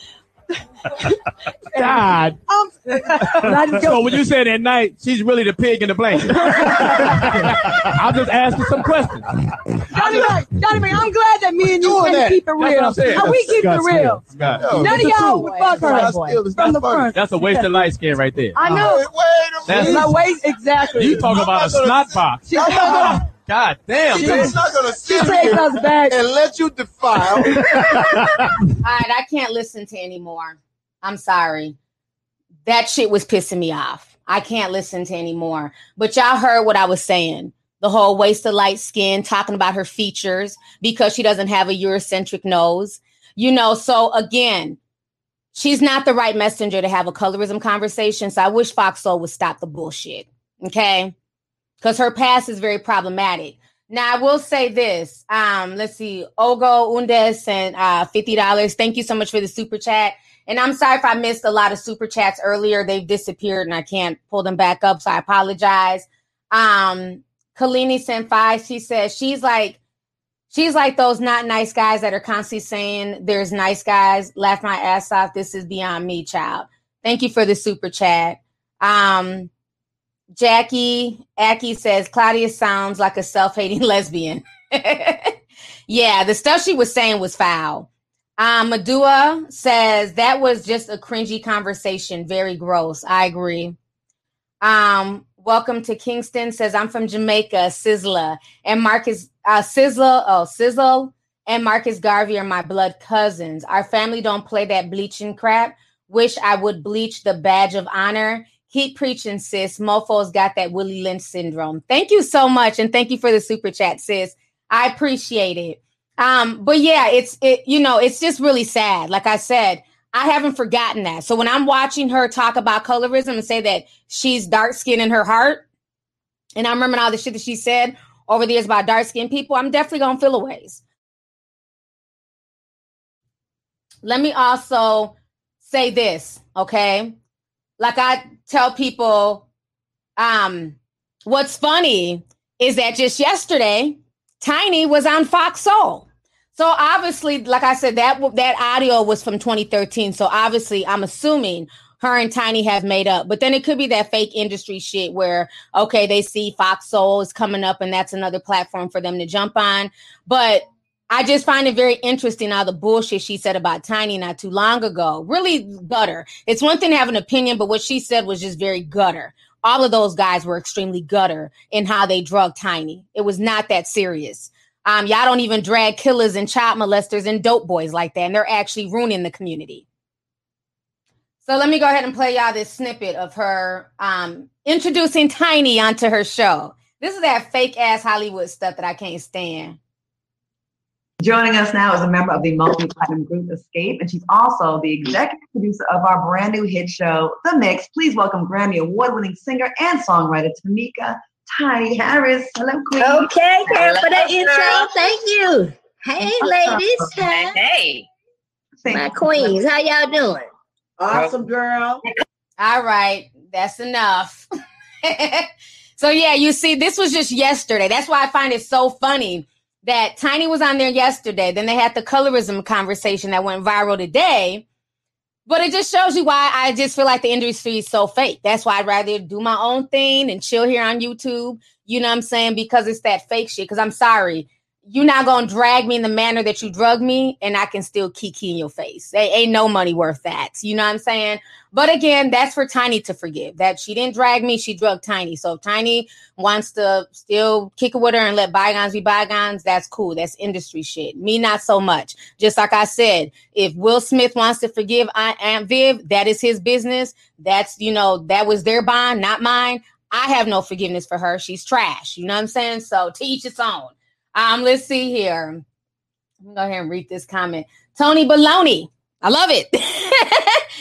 God. Um, I just So go, when you said at night, she's really the pig in the blanket. I'm just asking some questions. Johnny Mac, Johnny Mac, I'm glad that me and you Doing can keep it real. I'm saying. And we keep it real. Smith. Scott. Yo, None of y'all would fuck her That's from the front. That's a waste of light skin right there. I know. wait a That's- minute. My waist, exactly. You talk about a snot box. I'm not God damn, gonna, not gonna sit takes here us back. and let you defile. All right, I can't listen to anymore. I'm sorry. That shit was pissing me off. I can't listen to anymore. But y'all heard what I was saying. The whole waste of light skin, talking about her features because she doesn't have a Eurocentric nose. You know, so again, she's not the right messenger to have a colorism conversation. So I wish Fox Soul would stop the bullshit. Okay. Because her past is very problematic. Now I will say this. Um, let's see. Ogo Undes and uh fifty dollars. Thank you so much for the super chat. And I'm sorry if I missed a lot of super chats earlier. They've disappeared and I can't pull them back up. So I apologize. Um, Kalini Senpai, she says she's like she's like those not nice guys that are constantly saying there's nice guys. Laugh my ass off. This is beyond me, child. Thank you for the super chat. Um, Jackie Aki says Claudia sounds like a self-hating lesbian. yeah, the stuff she was saying was foul. Um, Madua says that was just a cringy conversation, very gross. I agree. Um, welcome to Kingston says I'm from Jamaica, Sizzla and Marcus uh Sizzla, oh Sizzle and Marcus Garvey are my blood cousins. Our family don't play that bleaching crap. Wish I would bleach the badge of honor. Keep preaching, sis. Mofo's got that Willie Lynch syndrome. Thank you so much, and thank you for the super chat, sis. I appreciate it. Um, but yeah, it's it, you know, it's just really sad. Like I said, I haven't forgotten that. So when I'm watching her talk about colorism and say that she's dark skinned in her heart, and I'm remembering all the shit that she said over the years about dark skinned people, I'm definitely gonna feel a ways. Let me also say this, okay? Like I tell people, um, what's funny is that just yesterday, Tiny was on Fox Soul. So obviously, like I said, that that audio was from 2013. So obviously, I'm assuming her and Tiny have made up. But then it could be that fake industry shit where okay, they see Fox Soul is coming up, and that's another platform for them to jump on. But I just find it very interesting all the bullshit she said about Tiny not too long ago. Really gutter. It's one thing to have an opinion, but what she said was just very gutter. all of those guys were extremely gutter in how they drug Tiny. It was not that serious. Um, y'all don't even drag killers and child molesters and dope boys like that, and they're actually ruining the community. So let me go ahead and play y'all this snippet of her um, introducing Tiny onto her show. This is that fake ass Hollywood stuff that I can't stand. Joining us now is a member of the multi-platinum group Xscape, and she's also the executive producer of our brand new hit show, The Mix. Please welcome Grammy award-winning singer and songwriter Tameka Tiny Harris. Hello, Queen. Okay, girl, for the intro. Thank you. Hey, ladies. Hey. Hey. My queens. How y'all doing? Awesome, girl. All right, that's enough. so yeah, you see, this was just yesterday. That's why I find it so funny that Tiny was on there yesterday. Then they had the colorism conversation that went viral today. But it just shows you why I just feel like the industry is so fake. That's why I'd rather do my own thing and chill here on YouTube. You know what I'm saying? Because it's that fake shit. Because I'm sorry you're not gonna drag me in the manner that you drug me, and I can still kiki in your face. They ain't no money worth that. You know what I'm saying? But again, that's for Tiny to forgive. That she didn't drag me, she drugged Tiny. So if Tiny wants to still kick it with her and let bygones be bygones, that's cool. That's industry shit. Me, not so much. Just like I said, if Will Smith wants to forgive Aunt Viv, that is his business. That's you know, that was their bond, not mine. I have no forgiveness for her. She's trash. You know what I'm saying? So to each its own. Um, let's see here. Go ahead and read this comment. Tony Baloney, I love it.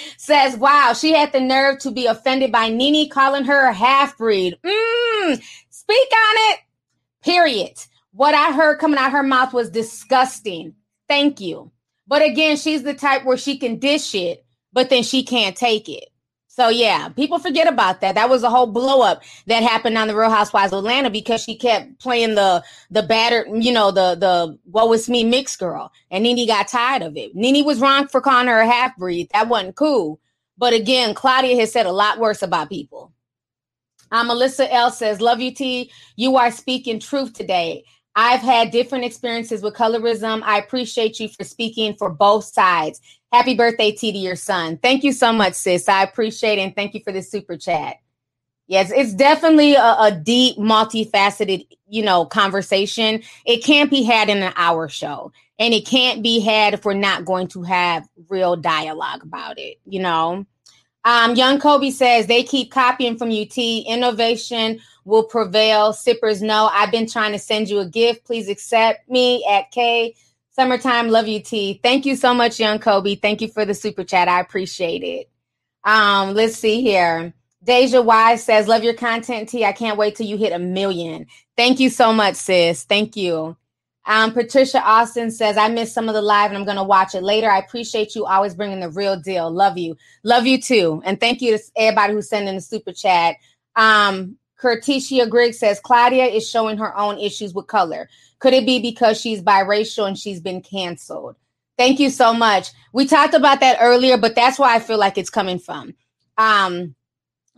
Says, wow, she had the nerve to be offended by Nene calling her a half breed. Mm, speak on it. Period. What I heard coming out her mouth was disgusting. Thank you. But again, she's the type where she can dish it, but then she can't take it. So yeah, people forget about that. That was a whole blow up that happened on the Real Housewives of Atlanta because she kept playing the the battered, you know, the the what was me mixed girl, and Nene got tired of it. Nene was wrong for calling her a half breed. That wasn't cool. But again, Claudia has said a lot worse about people. Um, Melissa L says, "Love you, T. You are speaking truth today. I've had different experiences with colorism. I appreciate you for speaking for both sides. Happy birthday, T, to your son. Thank you so much, sis. I appreciate it. And thank you for the super chat. Yes, it's definitely a, a, deep, multifaceted, you know, conversation. It can't be had in an hour show. And it can't be had if we're not going to have real dialogue about it, you know. Um, Young Kobe says they keep copying from UT. Innovation will prevail. Sippers know I've been trying to send you a gift. Please accept me at K Summertime, love you, T. Thank you so much, young Kobe. Thank you for the super chat. I appreciate it. Um, let's see here. Deja Wise says, Love your content, T. I can't wait till you hit a million. Thank you so much, sis. Thank you. Um, Patricia Austin says, I missed some of the live and I'm going to watch it later. I appreciate you always bringing the real deal. Love you. Love you too. And thank you to everybody who's sending the super chat. Um, Curticia Griggs says, Claudia is showing her own issues with color. Could it be because she's biracial and she's been canceled? Thank you so much. We talked about that earlier, but that's why I feel like it's coming from. Um,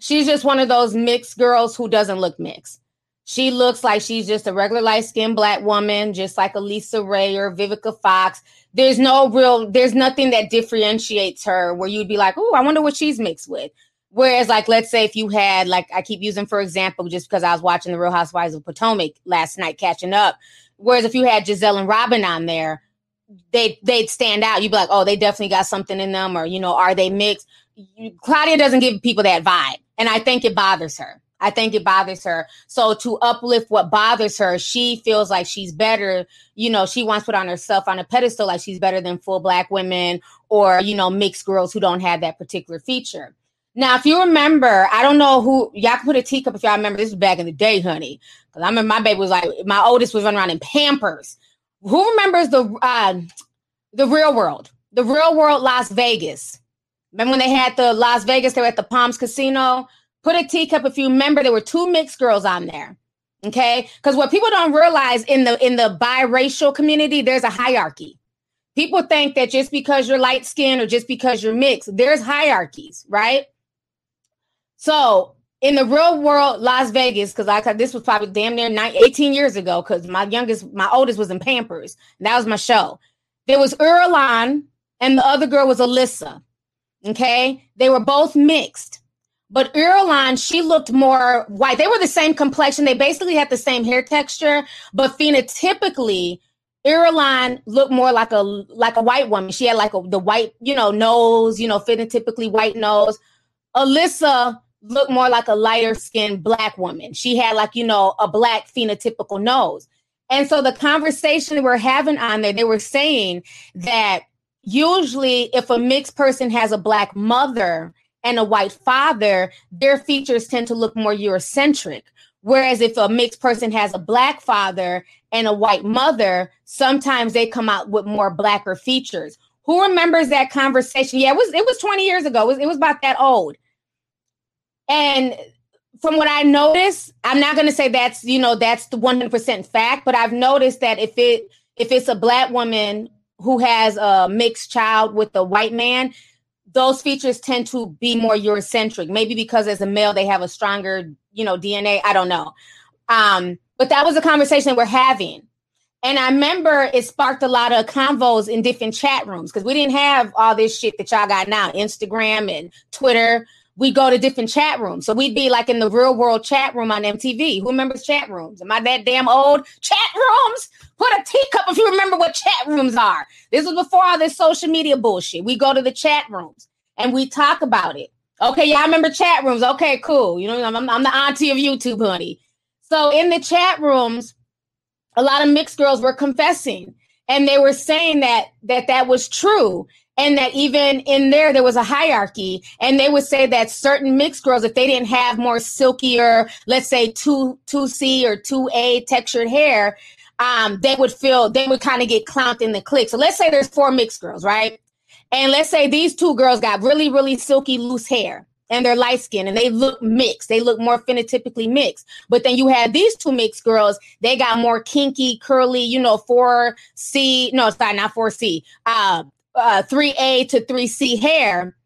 she's just one of those mixed girls who doesn't look mixed. She looks like she's just a regular light skinned black woman, just like a Lisa Raye or Vivica Fox. There's no real, there's nothing that differentiates her where you'd be like, oh, I wonder what she's mixed with. Whereas, like, let's say if you had, like, I keep using for example, just because I was watching the Real Housewives of Potomac last night, catching up. Whereas if you had Gizelle and Robyn on there, they they'd stand out. You'd be like, oh, they definitely got something in them, or you know, are they mixed? You, Claudia doesn't give people that vibe, and I think it bothers her. I think it bothers her. So to uplift what bothers her, she feels like she's better. You know, she wants to put on herself on a pedestal like she's better than full black women or you know mixed girls who don't have that particular feature. Now, if you remember, I don't know who y'all can put a teacup if y'all remember. This was back in the day, honey. Because I remember my baby was like my oldest was running around in Pampers. Who remembers the uh, the real world? The real world Las Vegas. Remember when they had the Las Vegas? They were at the Palms Casino. Put a teacup if you remember. There were two mixed girls on there. Okay, because what people don't realize in the in the biracial community, there's a hierarchy. People think that just because you're light skinned or just because you're mixed, there's hierarchies, right? So in the real world, Las Vegas, because I this was probably damn near 19, 18 years ago, because my youngest, my oldest was in Pampers. that was my show. There was Irulan, and the other girl was Alyssa. Okay. They were both mixed. But Irulan, she looked more white. They were the same complexion. They basically had the same hair texture, but phenotypically, Irulan looked more like a like a white woman. She had like a, the white, you know, nose, you know, phenotypically white nose. Alyssa looked more like a lighter skinned black woman. She had like, you know, a black phenotypical nose. And so the conversation we're having on there, they were saying that usually if a mixed person has a black mother and a white father, their features tend to look more Eurocentric. Whereas if a mixed person has a black father and a white mother, sometimes they come out with more blacker features. Who remembers that conversation? Yeah, it was it was 20 years ago. It was, it was about that old. And from what I noticed, I'm not going to say that's, you know, that's the 100% fact, but I've noticed that if it if it's a black woman who has a mixed child with a white man, those features tend to be more Eurocentric. Maybe because as a male they have a stronger, you know, DNA. I don't know. Um, but that was a conversation we're having. And I remember it sparked a lot of convos in different chat rooms because we didn't have all this shit that y'all got now, Instagram and Twitter we go to different chat rooms. So we'd be like in the real world chat room on MTV. Who remembers chat rooms? Am I that damn old? Chat rooms? Put a teacup if you remember what chat rooms are. This was before all this social media bullshit. We go to the chat rooms and we talk about it. Okay, yeah, I remember chat rooms. Okay, cool. You know, I'm, I'm the auntie of YouTube, honey. So in the chat rooms, a lot of mixed girls were confessing and they were saying that that that was true and that even in there there was a hierarchy and they would say that certain mixed girls if they didn't have more silkier let's say 2 2c or 2a textured hair um, they would feel they would kind of get clowned in the clique so let's say there's four mixed girls right and let's say these two girls got really really silky loose hair and they're light skinned and they look mixed. They look more phenotypically mixed. But then you have these two mixed girls, they got more kinky, curly, you know, 4C, no, sorry, not 4C, uh, uh, 3A to 3C hair,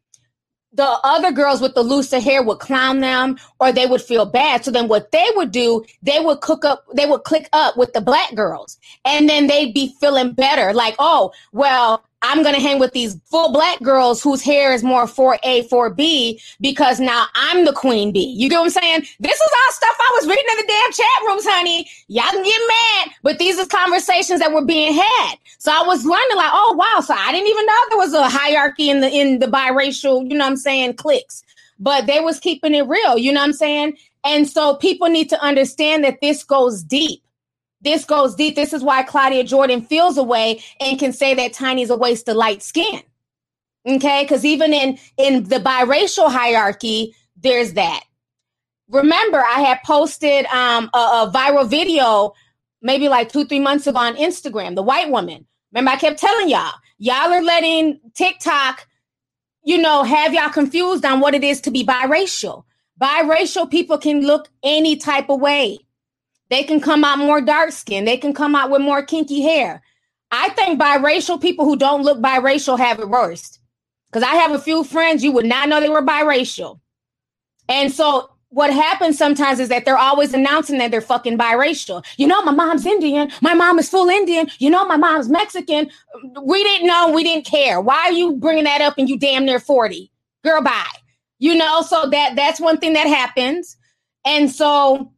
the other girls with the looser hair would clown them or they would feel bad. So then what they would do, they would cook up, they would click up with the black girls and then they'd be feeling better. Like, oh, well, I'm going to hang with these full black girls whose hair is more 4A, 4B because now I'm the queen bee. You get what I'm saying? This is all stuff I was reading in the damn chat rooms, honey. Y'all can get mad, but these are conversations that were being had. So I was learning like, oh wow, so I didn't even know there was a hierarchy in the in the biracial, you know what I'm saying, cliques. But they was keeping it real, you know what I'm saying? And so people need to understand that this goes deep this goes deep. This is why Claudia Jordan feels away and can say that Tiny's a waste of light skin. Okay, because even in in the biracial hierarchy, there's that. Remember, I had posted um, a, a viral video maybe like two, three months ago on Instagram. The white woman. Remember, I kept telling y'all, y'all are letting TikTok, you know, have y'all confused on what it is to be biracial. Biracial people can look any type of way. They can come out more dark skinned. They can come out with more kinky hair. I think biracial people who don't look biracial have it worst. Because I have a few friends you would not know they were biracial. And so what happens sometimes is that they're always announcing that they're fucking biracial. You know, my mom's Indian. My mom is full Indian. You know, my mom's Mexican. We didn't know. We didn't care. Why are you bringing that up and you damn near 40? Girl, bye. You know, so that that's one thing that happens. And so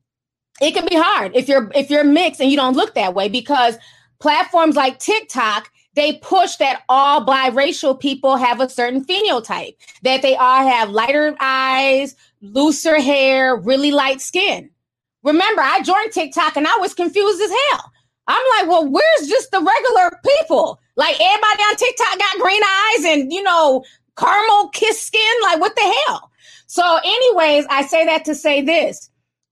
it can be hard if you're if you're mixed and you don't look that way because platforms like TikTok they push that all biracial people have a certain phenotype, that they all have lighter eyes, looser hair, really light skin. Remember, I joined TikTok and I was confused as hell. I'm like, well, where's just the regular people? Like everybody on TikTok got green eyes and you know, caramel kiss skin. Like, what the hell? So, anyways, I say that to say this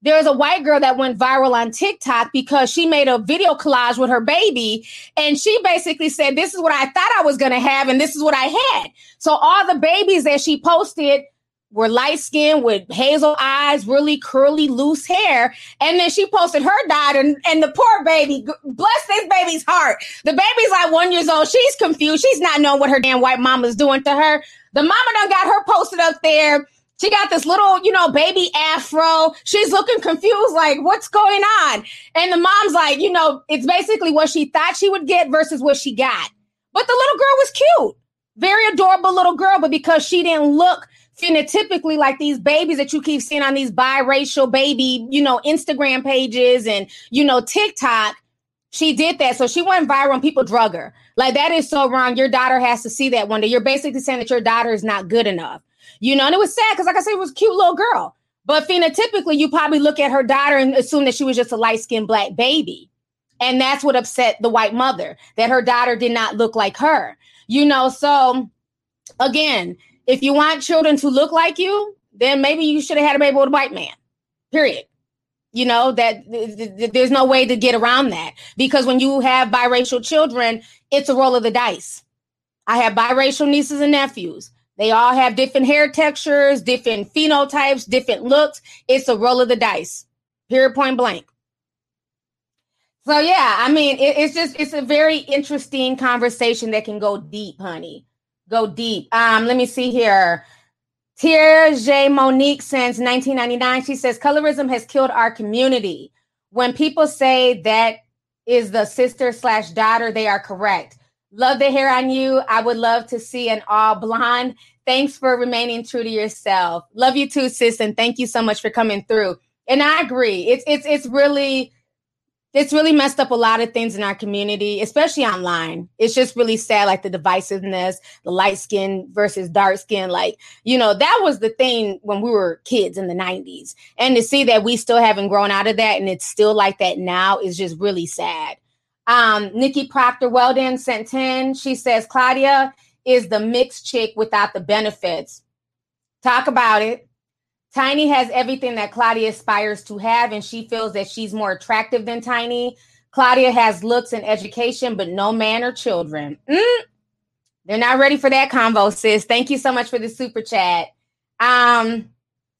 there's a white girl that went viral on TikTok because she made a video collage with her baby. And she basically said, This is what I thought I was going to have, and this is what I had. So all the babies that she posted were light skinned with hazel eyes, really curly, loose hair. And then she posted her daughter, and, and the poor baby, bless this baby's heart. The baby's like one years old. She's confused. She's not knowing what her damn white mama's doing to her. The mama done got her posted up there she got this little, you know, baby afro. She's looking confused, like, what's going on? And the mom's like, you know, it's basically what she thought she would get versus what she got. But the little girl was cute, very adorable little girl. But because she didn't look phenotypically like these babies that you keep seeing on these biracial baby, you know, Instagram pages and, you know, TikTok. She did that. So she went viral and people drug her. Like that is so wrong. Your daughter has to see that one day. You're basically saying that your daughter is not good enough. You know, and it was sad because, like I said, it was a cute little girl. But phenotypically, you probably look at her daughter and assume that she was just a light skinned black baby. And that's what upset the white mother that her daughter did not look like her. You know, so again, if you want children to look like you, then maybe you should have had a baby with a white man. Period. You know, that th- th- there's no way to get around that because when you have biracial children, it's a roll of the dice. I have biracial nieces and nephews. They all have different hair textures, different phenotypes, different looks. It's a roll of the dice. Period point blank. So yeah, I mean, it, it's just it's a very interesting conversation that can go deep, honey. Go deep. Um, let me see here. Tia J. Monique since 1999. She says colorism has killed our community. When people say that is the sister slash daughter, they are correct. Love the hair on you. I would love to see an all blonde. Thanks for remaining true to yourself. Love you too, sis, and thank you so much for coming through. And I agree. It's it's it's really it's really messed up a lot of things in our community, especially online. It's just really sad, like the divisiveness, the light skin versus dark skin. Like, you know, that was the thing when we were kids in the 90s. And to see that we still haven't grown out of that and it's still like that now is just really sad. Um, Nikki Proctor Weldon sent 10. She says, Claudia is the mixed chick without the benefits. Talk about it. Tiny has everything that Claudia aspires to have, and she feels that she's more attractive than Tiny. Claudia has looks and education, but no man or children. Mm, they're not ready for that convo, sis. Thank you so much for the super chat. Um,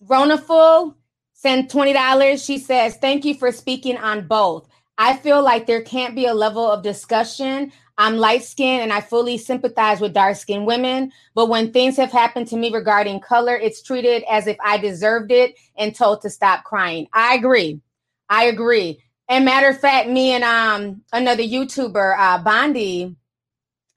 Ronaful sent $20. She says, Thank you for speaking on both. I feel like there can't be a level of discussion I'm light skinned and I fully sympathize with dark skinned women. But when things have happened to me regarding color, it's treated as if I deserved it and told to stop crying. I agree. I agree. And matter of fact, me and um another YouTuber, uh Bondi,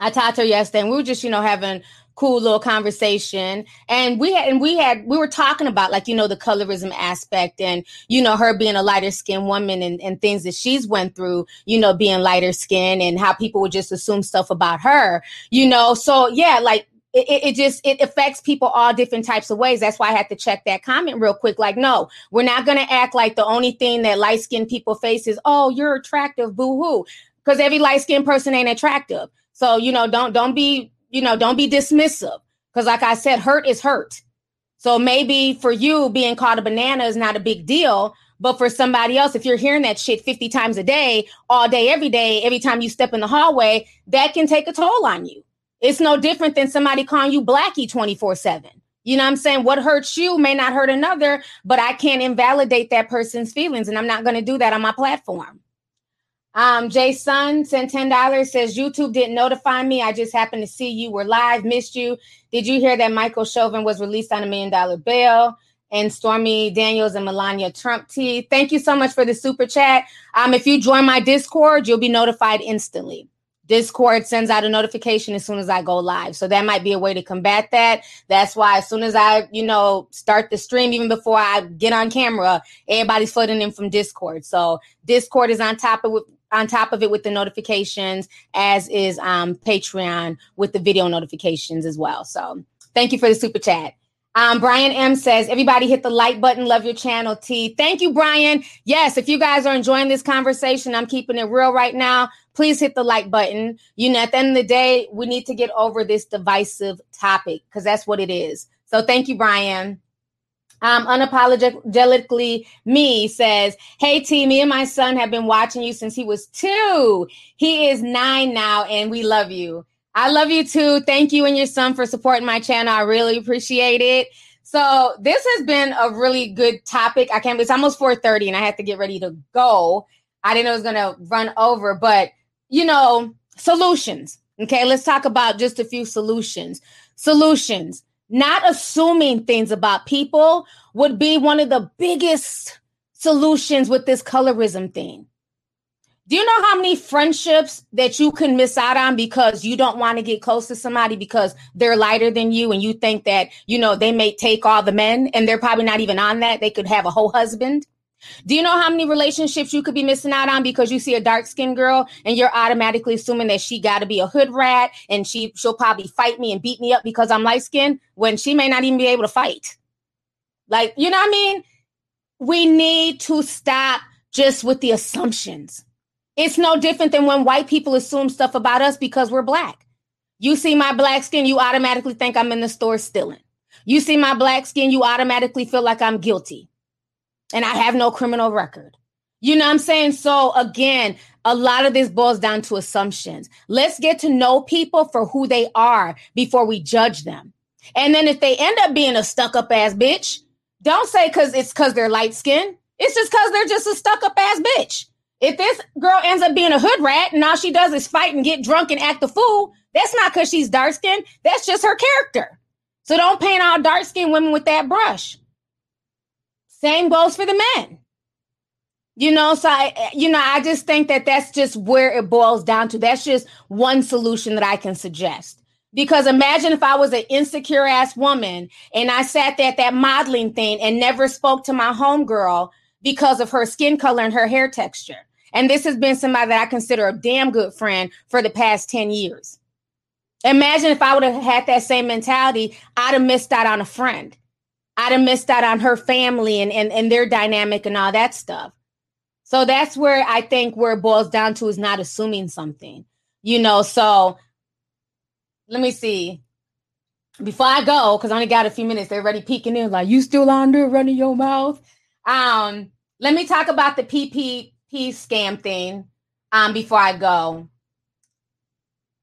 I talked to her yesterday and we were just, you know, having cool little conversation. And we had and we had we were talking about like you know the colorism aspect and you know her being a lighter skinned woman and, and things that she's went through you know being lighter skinned and how people would just assume stuff about her you know? So yeah like it, it, just it affects people all different types of ways. That's why i had to check that comment real quick. Like no we're not going to act like the only thing that light skinned people face is oh you're attractive boo-hoo. Because every light skinned person ain't attractive. So you know don't don't be you know, don't be dismissive. Because, like I said, hurt is hurt. So maybe for you, being called a banana is not a big deal. But for somebody else, if you're hearing that shit 50 times a day, all day, every day, every time you step in the hallway, that can take a toll on you. It's no different than somebody calling you blackie 24 7. You know what I'm saying? What hurts you may not hurt another, but I can't invalidate that person's feelings. And I'm not going to do that on my platform. Um, Jason sent ten dollars. Says YouTube didn't notify me. I just happened to see you were live. Missed you. Did you hear that Michael Chauvin was released on a million dollar bail? And Stormy Daniels and Melania Trump T. Thank you so much for the super chat. Um, if you join my Discord, you'll be notified instantly. Discord sends out a notification as soon as I go live. So that might be a way to combat that. That's why as soon as I, you know, start the stream, even before I get on camera, everybody's flooding in from Discord. So Discord is on top of on top of it with the notifications, as is um, Patreon with the video notifications as well. So thank you for the super chat. Um, Brian M says, everybody hit the like button. Love your channel, T. Thank you, Brian. Yes, if you guys are enjoying this conversation, I'm keeping it real right now. Please hit the like button. You know, at the end of the day, we need to get over this divisive topic because that's what it is. So thank you, Brian um, unapologetically me says, Hey T, me and my son have been watching you since he was two. He is nine now, and we love you. I love you too. Thank you and your son for supporting my channel. I really appreciate it. So this has been a really good topic. I can't it's almost 4:30 and I have to get ready to go. I didn't know it was gonna run over, but you know, solutions. Okay, let's talk about just a few solutions. Solutions not assuming things about people would be one of the biggest solutions with this colorism thing. Do you know how many friendships that you can miss out on because you don't want to get close to somebody because they're lighter than you and you think that, you know, they may take all the men and they're probably not even on that. They could have a whole husband. Do you know how many relationships you could be missing out on because you see a dark skinned girl and you're automatically assuming that she got to be a hood rat and she she'll probably fight me and beat me up because I'm light skinned when she may not even be able to fight. Like, you know what I mean? We need to stop just with the assumptions. It's no different than when white people assume stuff about us because we're black. You see my black skin, you automatically think I'm in the store stealing. You see my black skin, you automatically feel like I'm guilty and I have no criminal record. You know what I'm saying? So again, a lot of this boils down to assumptions. Let's get to know people for who they are before we judge them. And then if they end up being a stuck up ass bitch, don't say because it's because they're light skinned. It's just because they're just a stuck up ass bitch. If this girl ends up being a hood rat and all she does is fight and get drunk and act a fool, that's not because she's dark skinned. That's just her character. So don't paint all dark skinned women with that brush. Same goes for the men. You know, so I, eh, you know, I just think that that's just where it boils down to. That's just one solution that I can suggest. Because imagine if I was an insecure ass woman and I sat there at that modeling thing and never spoke to my homegirl because of her skin color and her hair texture. And this has been somebody that I consider a damn good friend for the past 10 years. Imagine if I would have had that same mentality, I'd have missed out on a friend. I'd have missed out on her family and, and, and their dynamic and all that stuff. So that's where I think where it boils down to is not assuming something, you know. So let me see. Before I go, because I only got a few minutes, they're already peeking in, like, you still on there running your mouth. Um, let me talk about the PP scam thing um, before I go.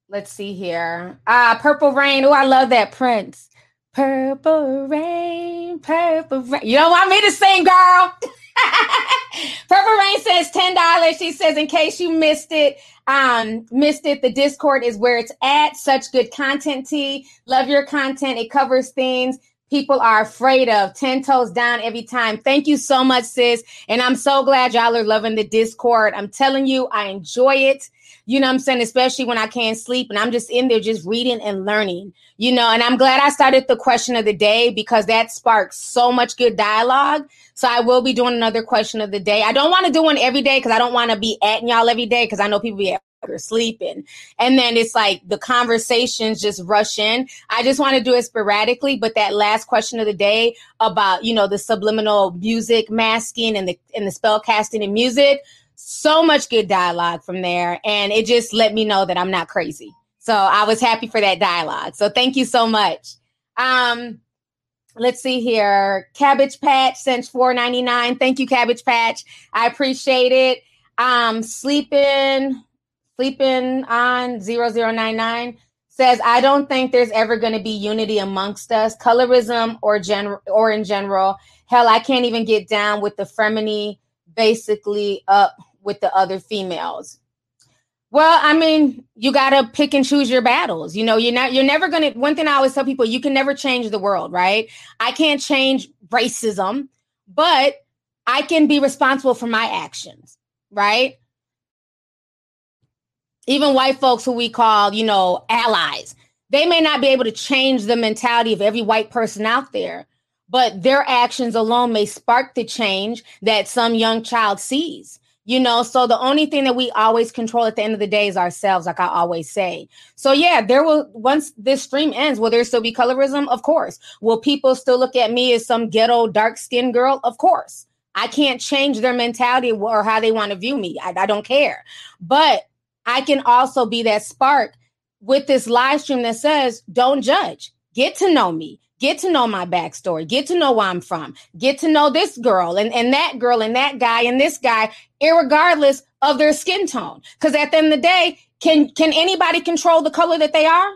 Let's see here. Uh, Purple Rain. Oh, I love that Prince. Purple Rain, Purple Rain. You don't want me to sing, girl. Purple Rain says $10. She says, in case you missed it, um, missed it, the Discord is where it's at. Such good content, T. Love your content. It covers things people are afraid of 10 toes down every time. Thank you so much, sis. And I'm so glad y'all are loving the Discord. I'm telling you, I enjoy it. You know I'm saying? Especially when I can't sleep and I'm just in there just reading and learning, you know. And I'm glad I started the question of the day because that sparks so much good dialogue. So I will be doing another question of the day. I don't want to do one every day because I don't want to be at y'all every day because I know people be at you're sleeping. And then it's like the conversations just rush in. I just want to do it sporadically, but that last question of the day about, you know, the subliminal music masking and the and the spell casting and music, so much good dialogue from there. And it just let me know that I'm not crazy. So I was happy for that dialogue. So thank you so much. Um, let's see here. Cabbage Patch sent 4.99. Thank you, Cabbage Patch. I appreciate it. Um, sleeping sleeping on 0099 says, I don't think there's ever going to be unity amongst us, colorism or gen- or in general. Hell, I can't even get down with the femini basically up with the other females. Well, I mean, you got to pick and choose your battles. You know, you're not you're never going to one thing I always tell people, you can never change the world, right? I can't change racism, but I can be responsible for my actions, right? even white folks who we call, you know, allies, they may not be able to change the mentality of every white person out there, but their actions alone may spark the change that some young child sees. You know, so the only thing that we always control at the end of the day is ourselves, like I always say. So yeah, there will once this stream ends, will there still be colorism? Of course. Will people still look at me as some ghetto dark skinned girl? Of course. I can't change their mentality or how they want to view me. I, I don't care. But I can also be that spark with this live stream that says, don't judge, get to know me, get to know my backstory, get to know where I'm from, get to know this girl and, and that girl and that guy and this guy, regardless of their skin tone. Because at the end of the day, can can anybody control the color that they are?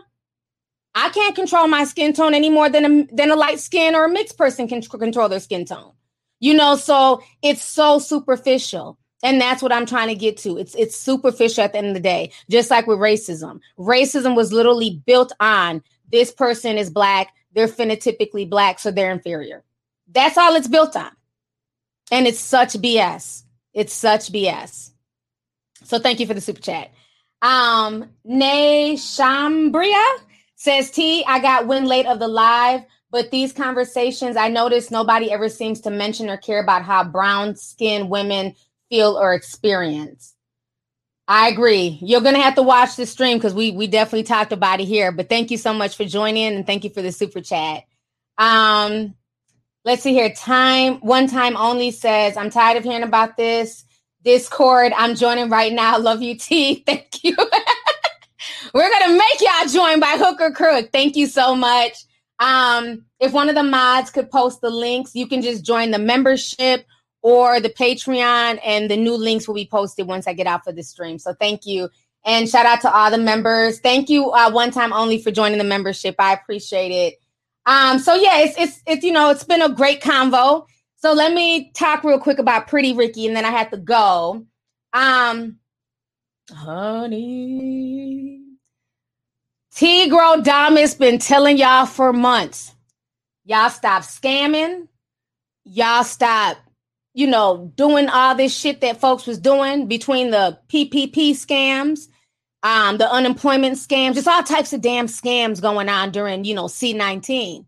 I can't control my skin tone any more than a, than a light skin or a mixed person can control their skin tone. You know, so it's so superficial. And that's what I'm trying to get to. It's it's superficial at the end of the day, just like with racism. Racism was literally built on this person is black, they're phenotypically black, so they're inferior. That's all it's built on. And it's such BS. It's such BS. So thank you for the super chat. Um, Nay Shambria says T, I got win late of the live, but these conversations, I noticed nobody ever seems to mention or care about how brown skinned women feel or experience. I agree. You're gonna have to watch the stream because we we definitely talked about it here. But thank you so much for joining and thank you for the super chat. Um, let's see here. Time one time only says, I'm tired of hearing about this. Discord, I'm joining right now. Love you, T. Thank you. We're gonna make y'all join by hook or crook. Thank you so much. Um, if one of the mods could post the links, you can just join the membership or the Patreon, and the new links will be posted once I get out for the stream. So thank you. And shout out to all the members. Thank you, uh, one time only for joining the membership. I appreciate it. Um, so yeah, it's it's it's you know it's been a great convo. So let me talk real quick about Pretty Ricky, and then I have to go. Um, honey, Tigro Damas been telling y'all for months. Y'all stop scamming. Y'all stop, you know, doing all this shit that folks was doing between the PPP scams, um, the unemployment scams, just all types of damn scams going on during, you know, C19.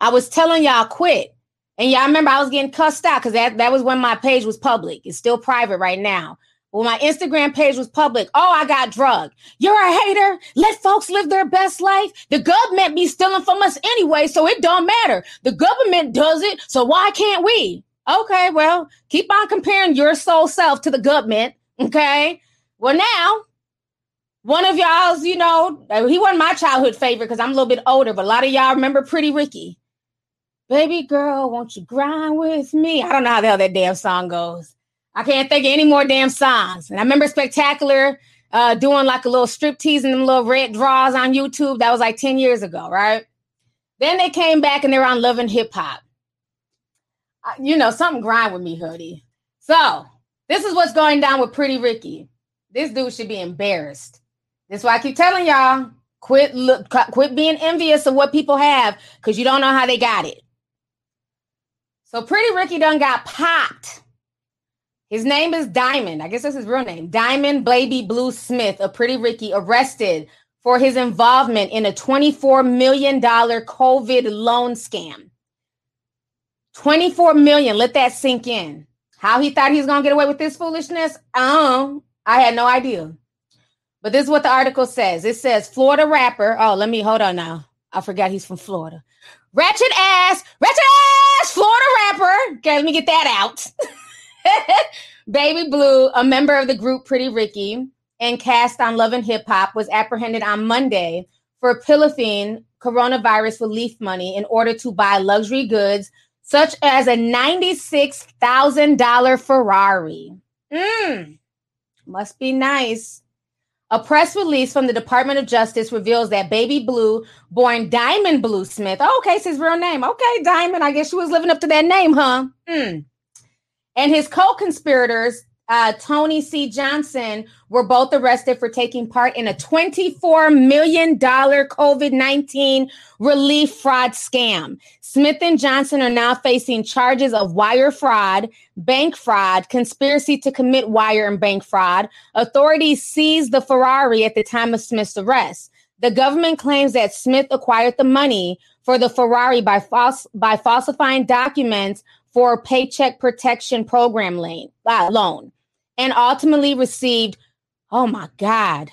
I was telling y'all quit. And y'all remember I was getting cussed out because that, that was when my page was public. It's still private right now. When my Instagram page was public, oh, I got drugged. You're a hater. Let folks live their best life. The government be stealing from us anyway, so it don't matter. The government does it, so why can't we? Okay, well, keep on comparing your soul self to the government. Okay. Well, now one of y'all's, you know, he wasn't my childhood favorite because I'm a little bit older, but a lot of y'all remember Pretty Ricky. Baby girl, won't you grind with me? I don't know how the hell that damn song goes. I can't think of any more damn songs. And I remember Spectacular uh, doing like a little strip tease and them little red draws on YouTube. That was like 10 years ago, right? Then they came back and they were on Love and Hip Hop. You know, something grind with me, hoodie. So this is what's going down with Pretty Ricky. This dude should be embarrassed. That's why I keep telling y'all quit look quit being envious of what people have because you don't know how they got it. So Pretty Ricky done got popped. His name is Diamond. I guess that's his real name. Diamond Baby Blue Smith of Pretty Ricky arrested for his involvement in a $24 million COVID loan scam. 24 million. Let that sink in. How he thought he was gonna get away with this foolishness? Um, I had no idea. But this is what the article says. It says Florida rapper. Oh, let me hold on now. I forgot he's from Florida. Ratchet ass, ratchet ass Florida rapper. Okay, let me get that out. Baby Blue, a member of the group Pretty Ricky and cast on Love and Hip Hop, was apprehended on Monday for pilifying coronavirus relief money in order to buy luxury goods such as a $96,000 Ferrari. Mmm, must be nice. A press release from the Department of Justice reveals that Baby Blue, born Diamond Blue Smith, oh, okay, it's his real name. Okay, Diamond, I guess she was living up to that name, huh? Hmm. And his co conspirators, uh, Tony C. Johnson, were both arrested for taking part in a $24 million COVID 19 relief fraud scam. Smith and Johnson are now facing charges of wire fraud, bank fraud, conspiracy to commit wire and bank fraud. Authorities seized the Ferrari at the time of Smith's arrest. The government claims that Smith acquired the money for the Ferrari by, false, by falsifying documents for paycheck protection program lane, uh, loan and ultimately received, oh my God,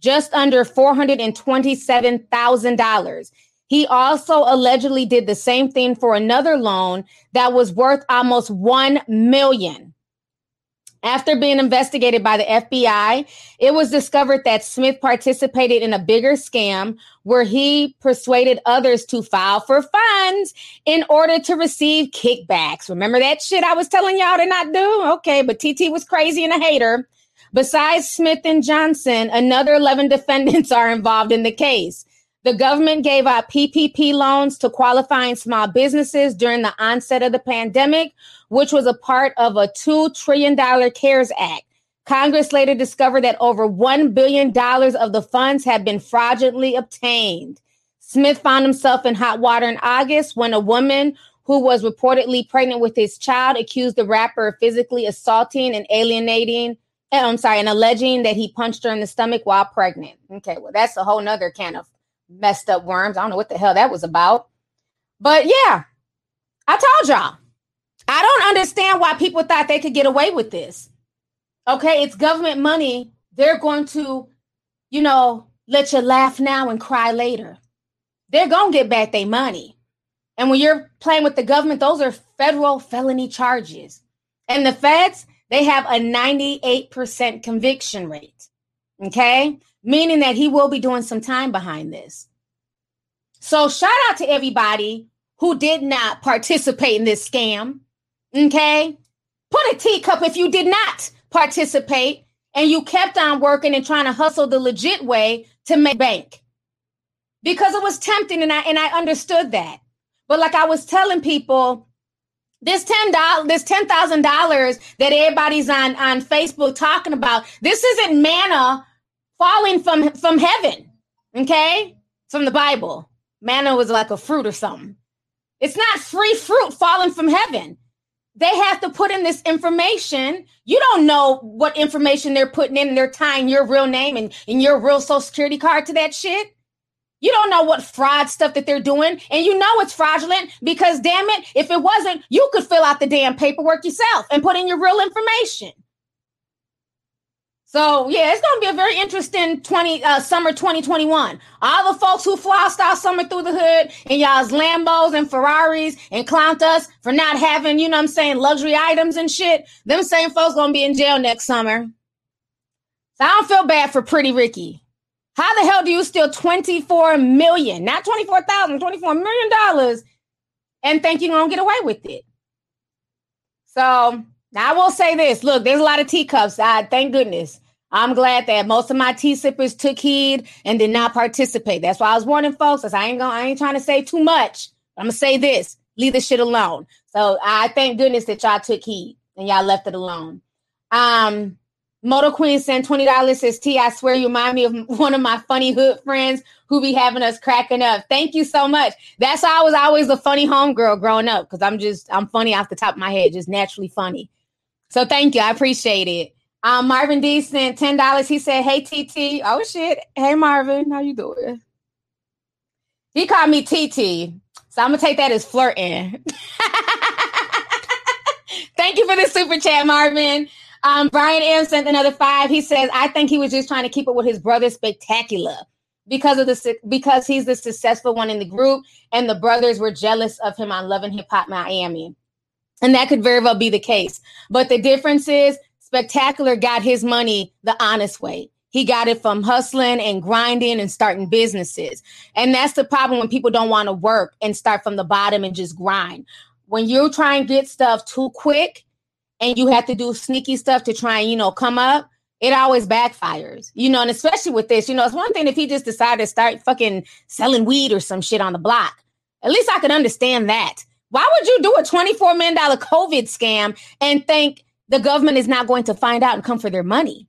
just under $427,000. He also allegedly did the same thing for another loan that was worth almost 1 million. After being investigated by the FBI, it was discovered that Smith participated in a bigger scam where he persuaded others to file for funds in order to receive kickbacks. Remember that shit I was telling y'all to not do? Okay, but TT was crazy and a hater. Besides Smith and Johnson, another 11 defendants are involved in the case. The government gave out PPP loans to qualifying small businesses during the onset of the pandemic, which was a part of a $2 trillion CARES Act. Congress later discovered that over $1 billion of the funds had been fraudulently obtained. Smith found himself in hot water in August when a woman who was reportedly pregnant with his child accused the rapper of physically assaulting and alienating eh, I'm sorry, and alleging that he punched her in the stomach while pregnant. Okay, well, that's a whole nother can of messed up worms. I don't know what the hell that was about. But yeah, I told y'all. I don't understand why people thought they could get away with this. Okay, it's government money. They're going to, you know, let you laugh now and cry later. They're going to get back their money. And when you're playing with the government, those are federal felony charges. And the feds, they have a 98% conviction rate. Okay? Meaning that he will be doing some time behind this. So shout out to everybody who did not participate in this scam. Okay? Put a teacup if you did not participate and you kept on working and trying to hustle the legit way to make bank. Because it was tempting and I and I understood that. But like I was telling people, this ten dollars, this ten thousand dollars that everybody's on on Facebook talking about, this isn't manna falling from from heaven, okay? From the Bible, manna was like a fruit or something. It's not free fruit falling from heaven. They have to put in this information. You don't know what information they're putting in. They're tying your real name and, and your real social security card to that shit. You don't know what fraud stuff that they're doing. And you know it's fraudulent because, damn it, if it wasn't, you could fill out the damn paperwork yourself and put in your real information. So yeah, it's gonna be a very interesting 20 uh, summer 2021. All the folks who flossed our summer through the hood and y'all's Lambos and Ferraris and clowned us for not having, you know I'm saying, luxury items and shit. Them same folks gonna be in jail next summer. So I don't feel bad for pretty Ricky. How the hell do you steal 24 million, not 24,000, 24 million dollars and think you're gonna get away with it? So now I will say this: look, there's a lot of teacups. I thank goodness. I'm glad that most of my tea sippers took heed and did not participate. That's why I was warning folks. I ain't going I ain't trying to say too much. I'm gonna say this: leave the shit alone. So I thank goodness that y'all took heed and y'all left it alone. Um, Moto Queen sent twenty dollars. Says T, I swear you remind me of one of my funny hood friends who be having us cracking up. Thank you so much. That's why I was always a funny homegirl growing up because I'm just I'm funny off the top of my head, just naturally funny. So thank you, I appreciate it. Um, Marvin D sent ten dollars. He said, "Hey TT, oh shit, hey Marvin, how you doing?" He called me TT, so I'm gonna take that as flirting. Thank you for the super chat, Marvin. Um, Brian M sent another five. He says, I think he was just trying to keep it with his brother spectacular because of the because he's the successful one in the group, and the brothers were jealous of him on Love and Hip Hop Miami. And that could very well be the case. But the difference is Spectacular got his money the honest way. He got it from hustling and grinding and starting businesses. And that's the problem when people don't want to work and start from the bottom and just grind. When you try and get stuff too quick, and you have to do sneaky stuff to try and, you know, come up, it always backfires, you know, and especially with this, you know, it's one thing if he just decided to start fucking selling weed or some shit on the block. At least I could understand that. Why would you do a $24 million COVID scam and think the government is not going to find out and come for their money?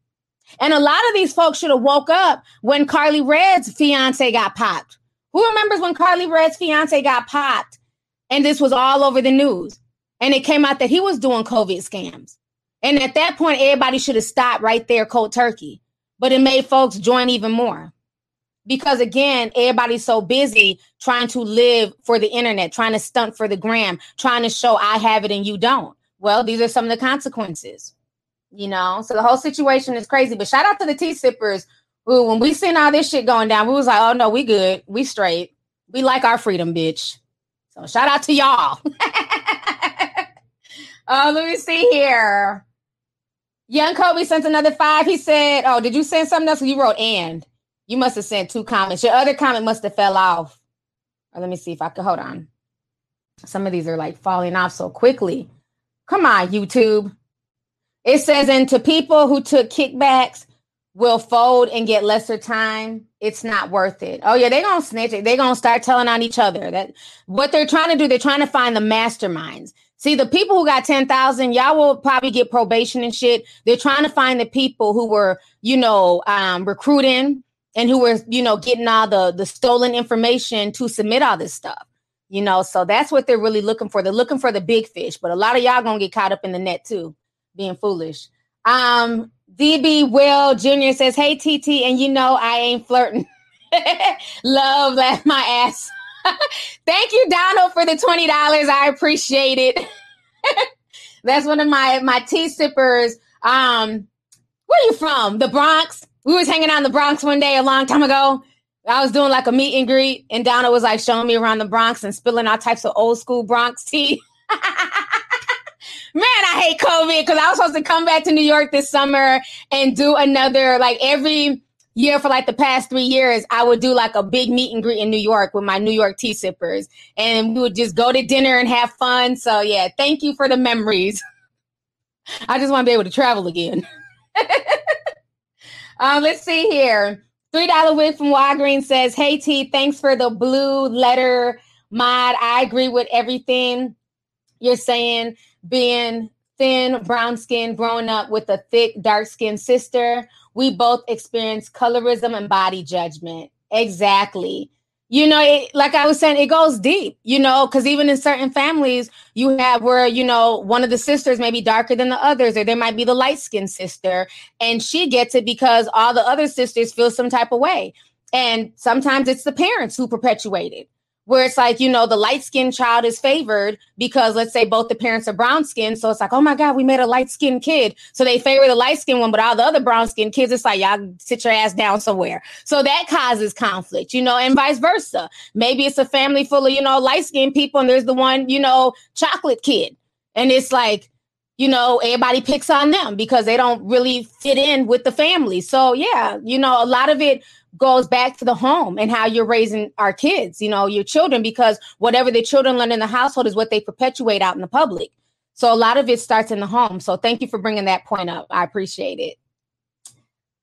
And a lot of these folks should have woke up when Karlie Redd's fiance got popped. Who remembers when Karlie Redd's fiance got popped and this was all over the news? and it came out that he was doing COVID scams. And at that point, everybody should have stopped right there, cold turkey. But it made folks join even more. Because again, everybody's so busy trying to live for the internet, trying to stunt for the gram, trying to show I have it and you don't. Well, these are some of the consequences, you know? So the whole situation is crazy. But shout out to the tea sippers who, when we seen all this shit going down, we was like, oh no, we good. We straight. We like our freedom, bitch. So shout out to y'all. Uh, let me see here. Young Kobe sent another five. He said, "Oh, did you send something else? You wrote and you must have sent two comments. Your other comment must have fell off. Or let me see if I could hold on. Some of these are like falling off so quickly. Come on, YouTube. It says, and to people who took kickbacks will fold and get lesser time. It's not worth it. Oh yeah, they're gonna snitch it. They're gonna start telling on each other that what they're trying to do. They're trying to find the masterminds. See, the people who got 10,000, y'all will probably get probation and shit. They're trying to find the people who were, you know, um, recruiting and who were, you know, getting all the, the stolen information to submit all this stuff. You know, so that's what they're really looking for. They're looking for the big fish, but a lot of y'all gonna get caught up in the net too, being foolish. Um, DB Will Jr. says, Hey TT, and you know I ain't flirting. Love that my ass. Thank you, Donald, for the $20. I appreciate it. That's one of my my tea sippers. Um, where are you from? The Bronx. We was hanging out in the Bronx one day a long time ago. I was doing like a meet and greet, and Donna was like showing me around the Bronx and spilling all types of old school Bronx tea. Man, I hate COVID because I was supposed to come back to New York this summer and do another like every year for like the past three years, I would do like a big meet and greet in New York with my New York tea sippers. And we would just go to dinner and have fun. So yeah, thank you for the memories. I just want to be able to travel again. um, let's see here. Three dollar wig from Walgreens says, "Hey T, thanks for the blue letter mod. I agree with everything you're saying. Being thin, brown skin, growing up with a thick, dark skinned sister, we both experience colorism and body judgment. Exactly. You know, it, like I was saying, it goes deep, you know, because even in certain families, you have where, you know, one of the sisters may be darker than the others, or there might be the light skinned sister, and she gets it because all the other sisters feel some type of way. And sometimes it's the parents who perpetuate it where it's like, you know, the light skinned child is favored because let's say both the parents are brown skinned. So it's like, oh my God, we made a light skinned kid. So they favor the light skinned one, but all the other brown skinned kids, it's like, y'all sit your ass down somewhere. So that causes conflict, you know, and vice versa. Maybe it's a family full of, you know, light skinned people and there's the one, you know, chocolate kid. And it's like, you know, everybody picks on them because they don't really fit in with the family. So yeah, you know, a lot of it goes back to the home and how you're raising our kids, you know, your children, because whatever the children learn in the household is what they perpetuate out in the public. So a lot of it starts in the home. So thank you for bringing that point up. I appreciate it.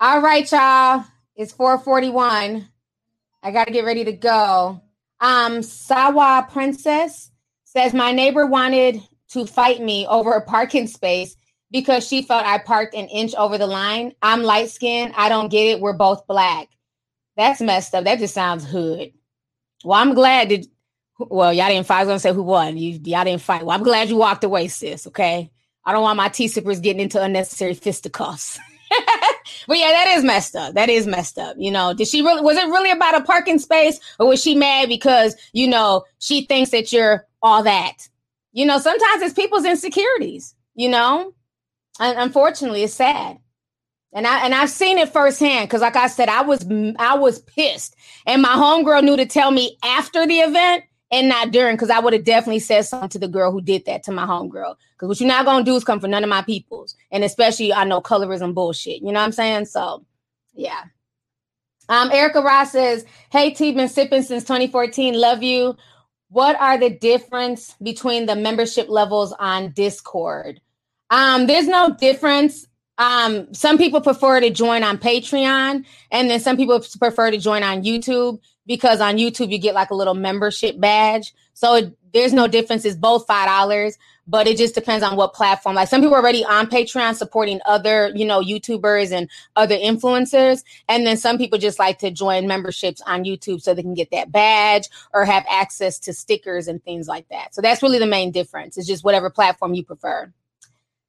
All right, y'all. It's 441. I got to get ready to go. Um, Sawa Princess says, My neighbor wanted to fight me over a parking space because she felt I parked an inch over the line. I'm light skinned. I don't get it. We're both black. That's messed up. That just sounds hood. Well, I'm glad that. Well, y'all didn't fight. I was gonna say who won. You y'all didn't fight. Well, I'm glad you walked away, sis. Okay. I don't want my tea sippers getting into unnecessary fisticuffs. but yeah, that is messed up. That is messed up. You know, did she really? Was it really about a parking space, or was she mad because you know she thinks that you're all that? You know, sometimes it's people's insecurities. You know, and unfortunately, it's sad. And I and I've seen it firsthand because, like I said, I was I was pissed, and my homegirl knew to tell me after the event and not during, because I would have definitely said something to the girl who did that to my homegirl. Because what you're not gonna do is come for none of my peoples, and especially I know colorism bullshit. You know what I'm saying? So, yeah. Um, Erica Ross says, "Hey, T, been sipping since 2014. Love you. What are the difference between the membership levels on Discord?" Um, there's no difference um, some people prefer to join on Patreon, and then some people prefer to join on YouTube because on YouTube you get like a little membership badge. So it, there's no difference; it's both five dollars, but it just depends on what platform. Like some people are already on Patreon supporting other, you know, YouTubers and other influencers, and then some people just like to join memberships on YouTube so they can get that badge or have access to stickers and things like that. So that's really the main difference. It's just whatever platform you prefer.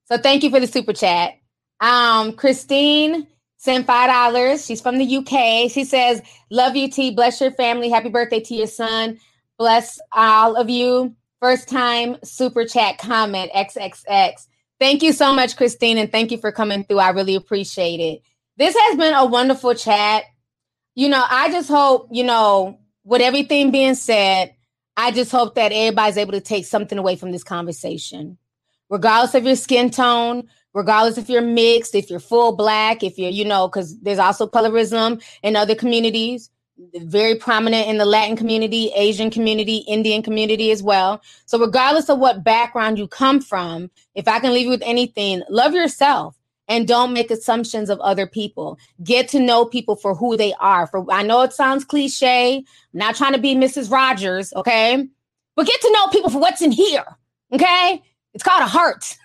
So thank you for the super chat. Um, Christine sent five dollars. She's from the UK. She says, "Love you, T. Bless your family. Happy birthday to your son. Bless all of you. First time super chat comment XXX. Thank you so much, Christine, and thank you for coming through. I really appreciate it. This has been a wonderful chat. You know, I just hope you know, with everything being said, I just hope that everybody's able to take something away from this conversation, regardless of your skin tone, regardless if you're mixed, if you're full black, if you're, you know, because there's also colorism in other communities, very prominent in the Latin community, Asian community, Indian community as well. So, regardless of what background you come from, if I can leave you with anything, love yourself and don't make assumptions of other people. Get to know people for who they are. For I know it sounds cliche. I'm not trying to be Mrs. Rogers, okay? But get to know people for what's in here, okay? It's called a heart.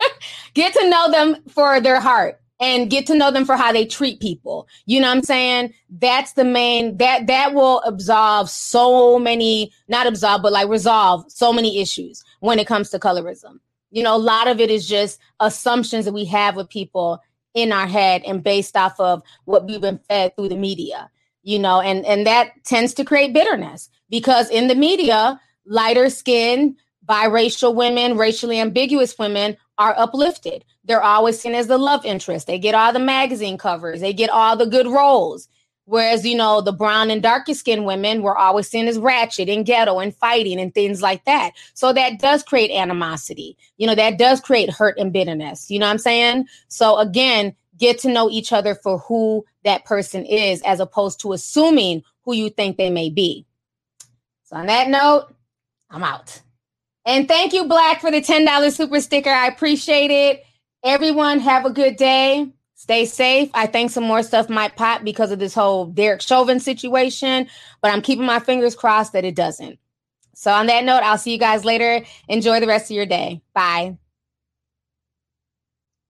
get to know them for their heart and get to know them for how they treat people. You know what I'm saying? That's the main that that will absolve so many, not absolve, but like resolve so many issues when it comes to colorism. You know, a lot of it is just assumptions that we have with people in our head and based off of what we've been fed through the media you know and and that tends to create bitterness because in the media lighter skin biracial women racially ambiguous women are uplifted they're always seen as the love interest they get all the magazine covers they get all the good roles Whereas, you know, the brown and darker skinned women were always seen as ratchet and ghetto and fighting and things like that. So that does create animosity. You know, that does create hurt and bitterness. You know what I'm saying? So again, get to know each other for who that person is as opposed to assuming who you think they may be. So on that note, I'm out. And thank you, Black, for the $10 super sticker. I appreciate it. Everyone, have a good day. Stay safe. I think some more stuff might pop because of this whole Derek Chauvin situation, but I'm keeping my fingers crossed that it doesn't. So, on that note, I'll see you guys later. Enjoy the rest of your day. Bye.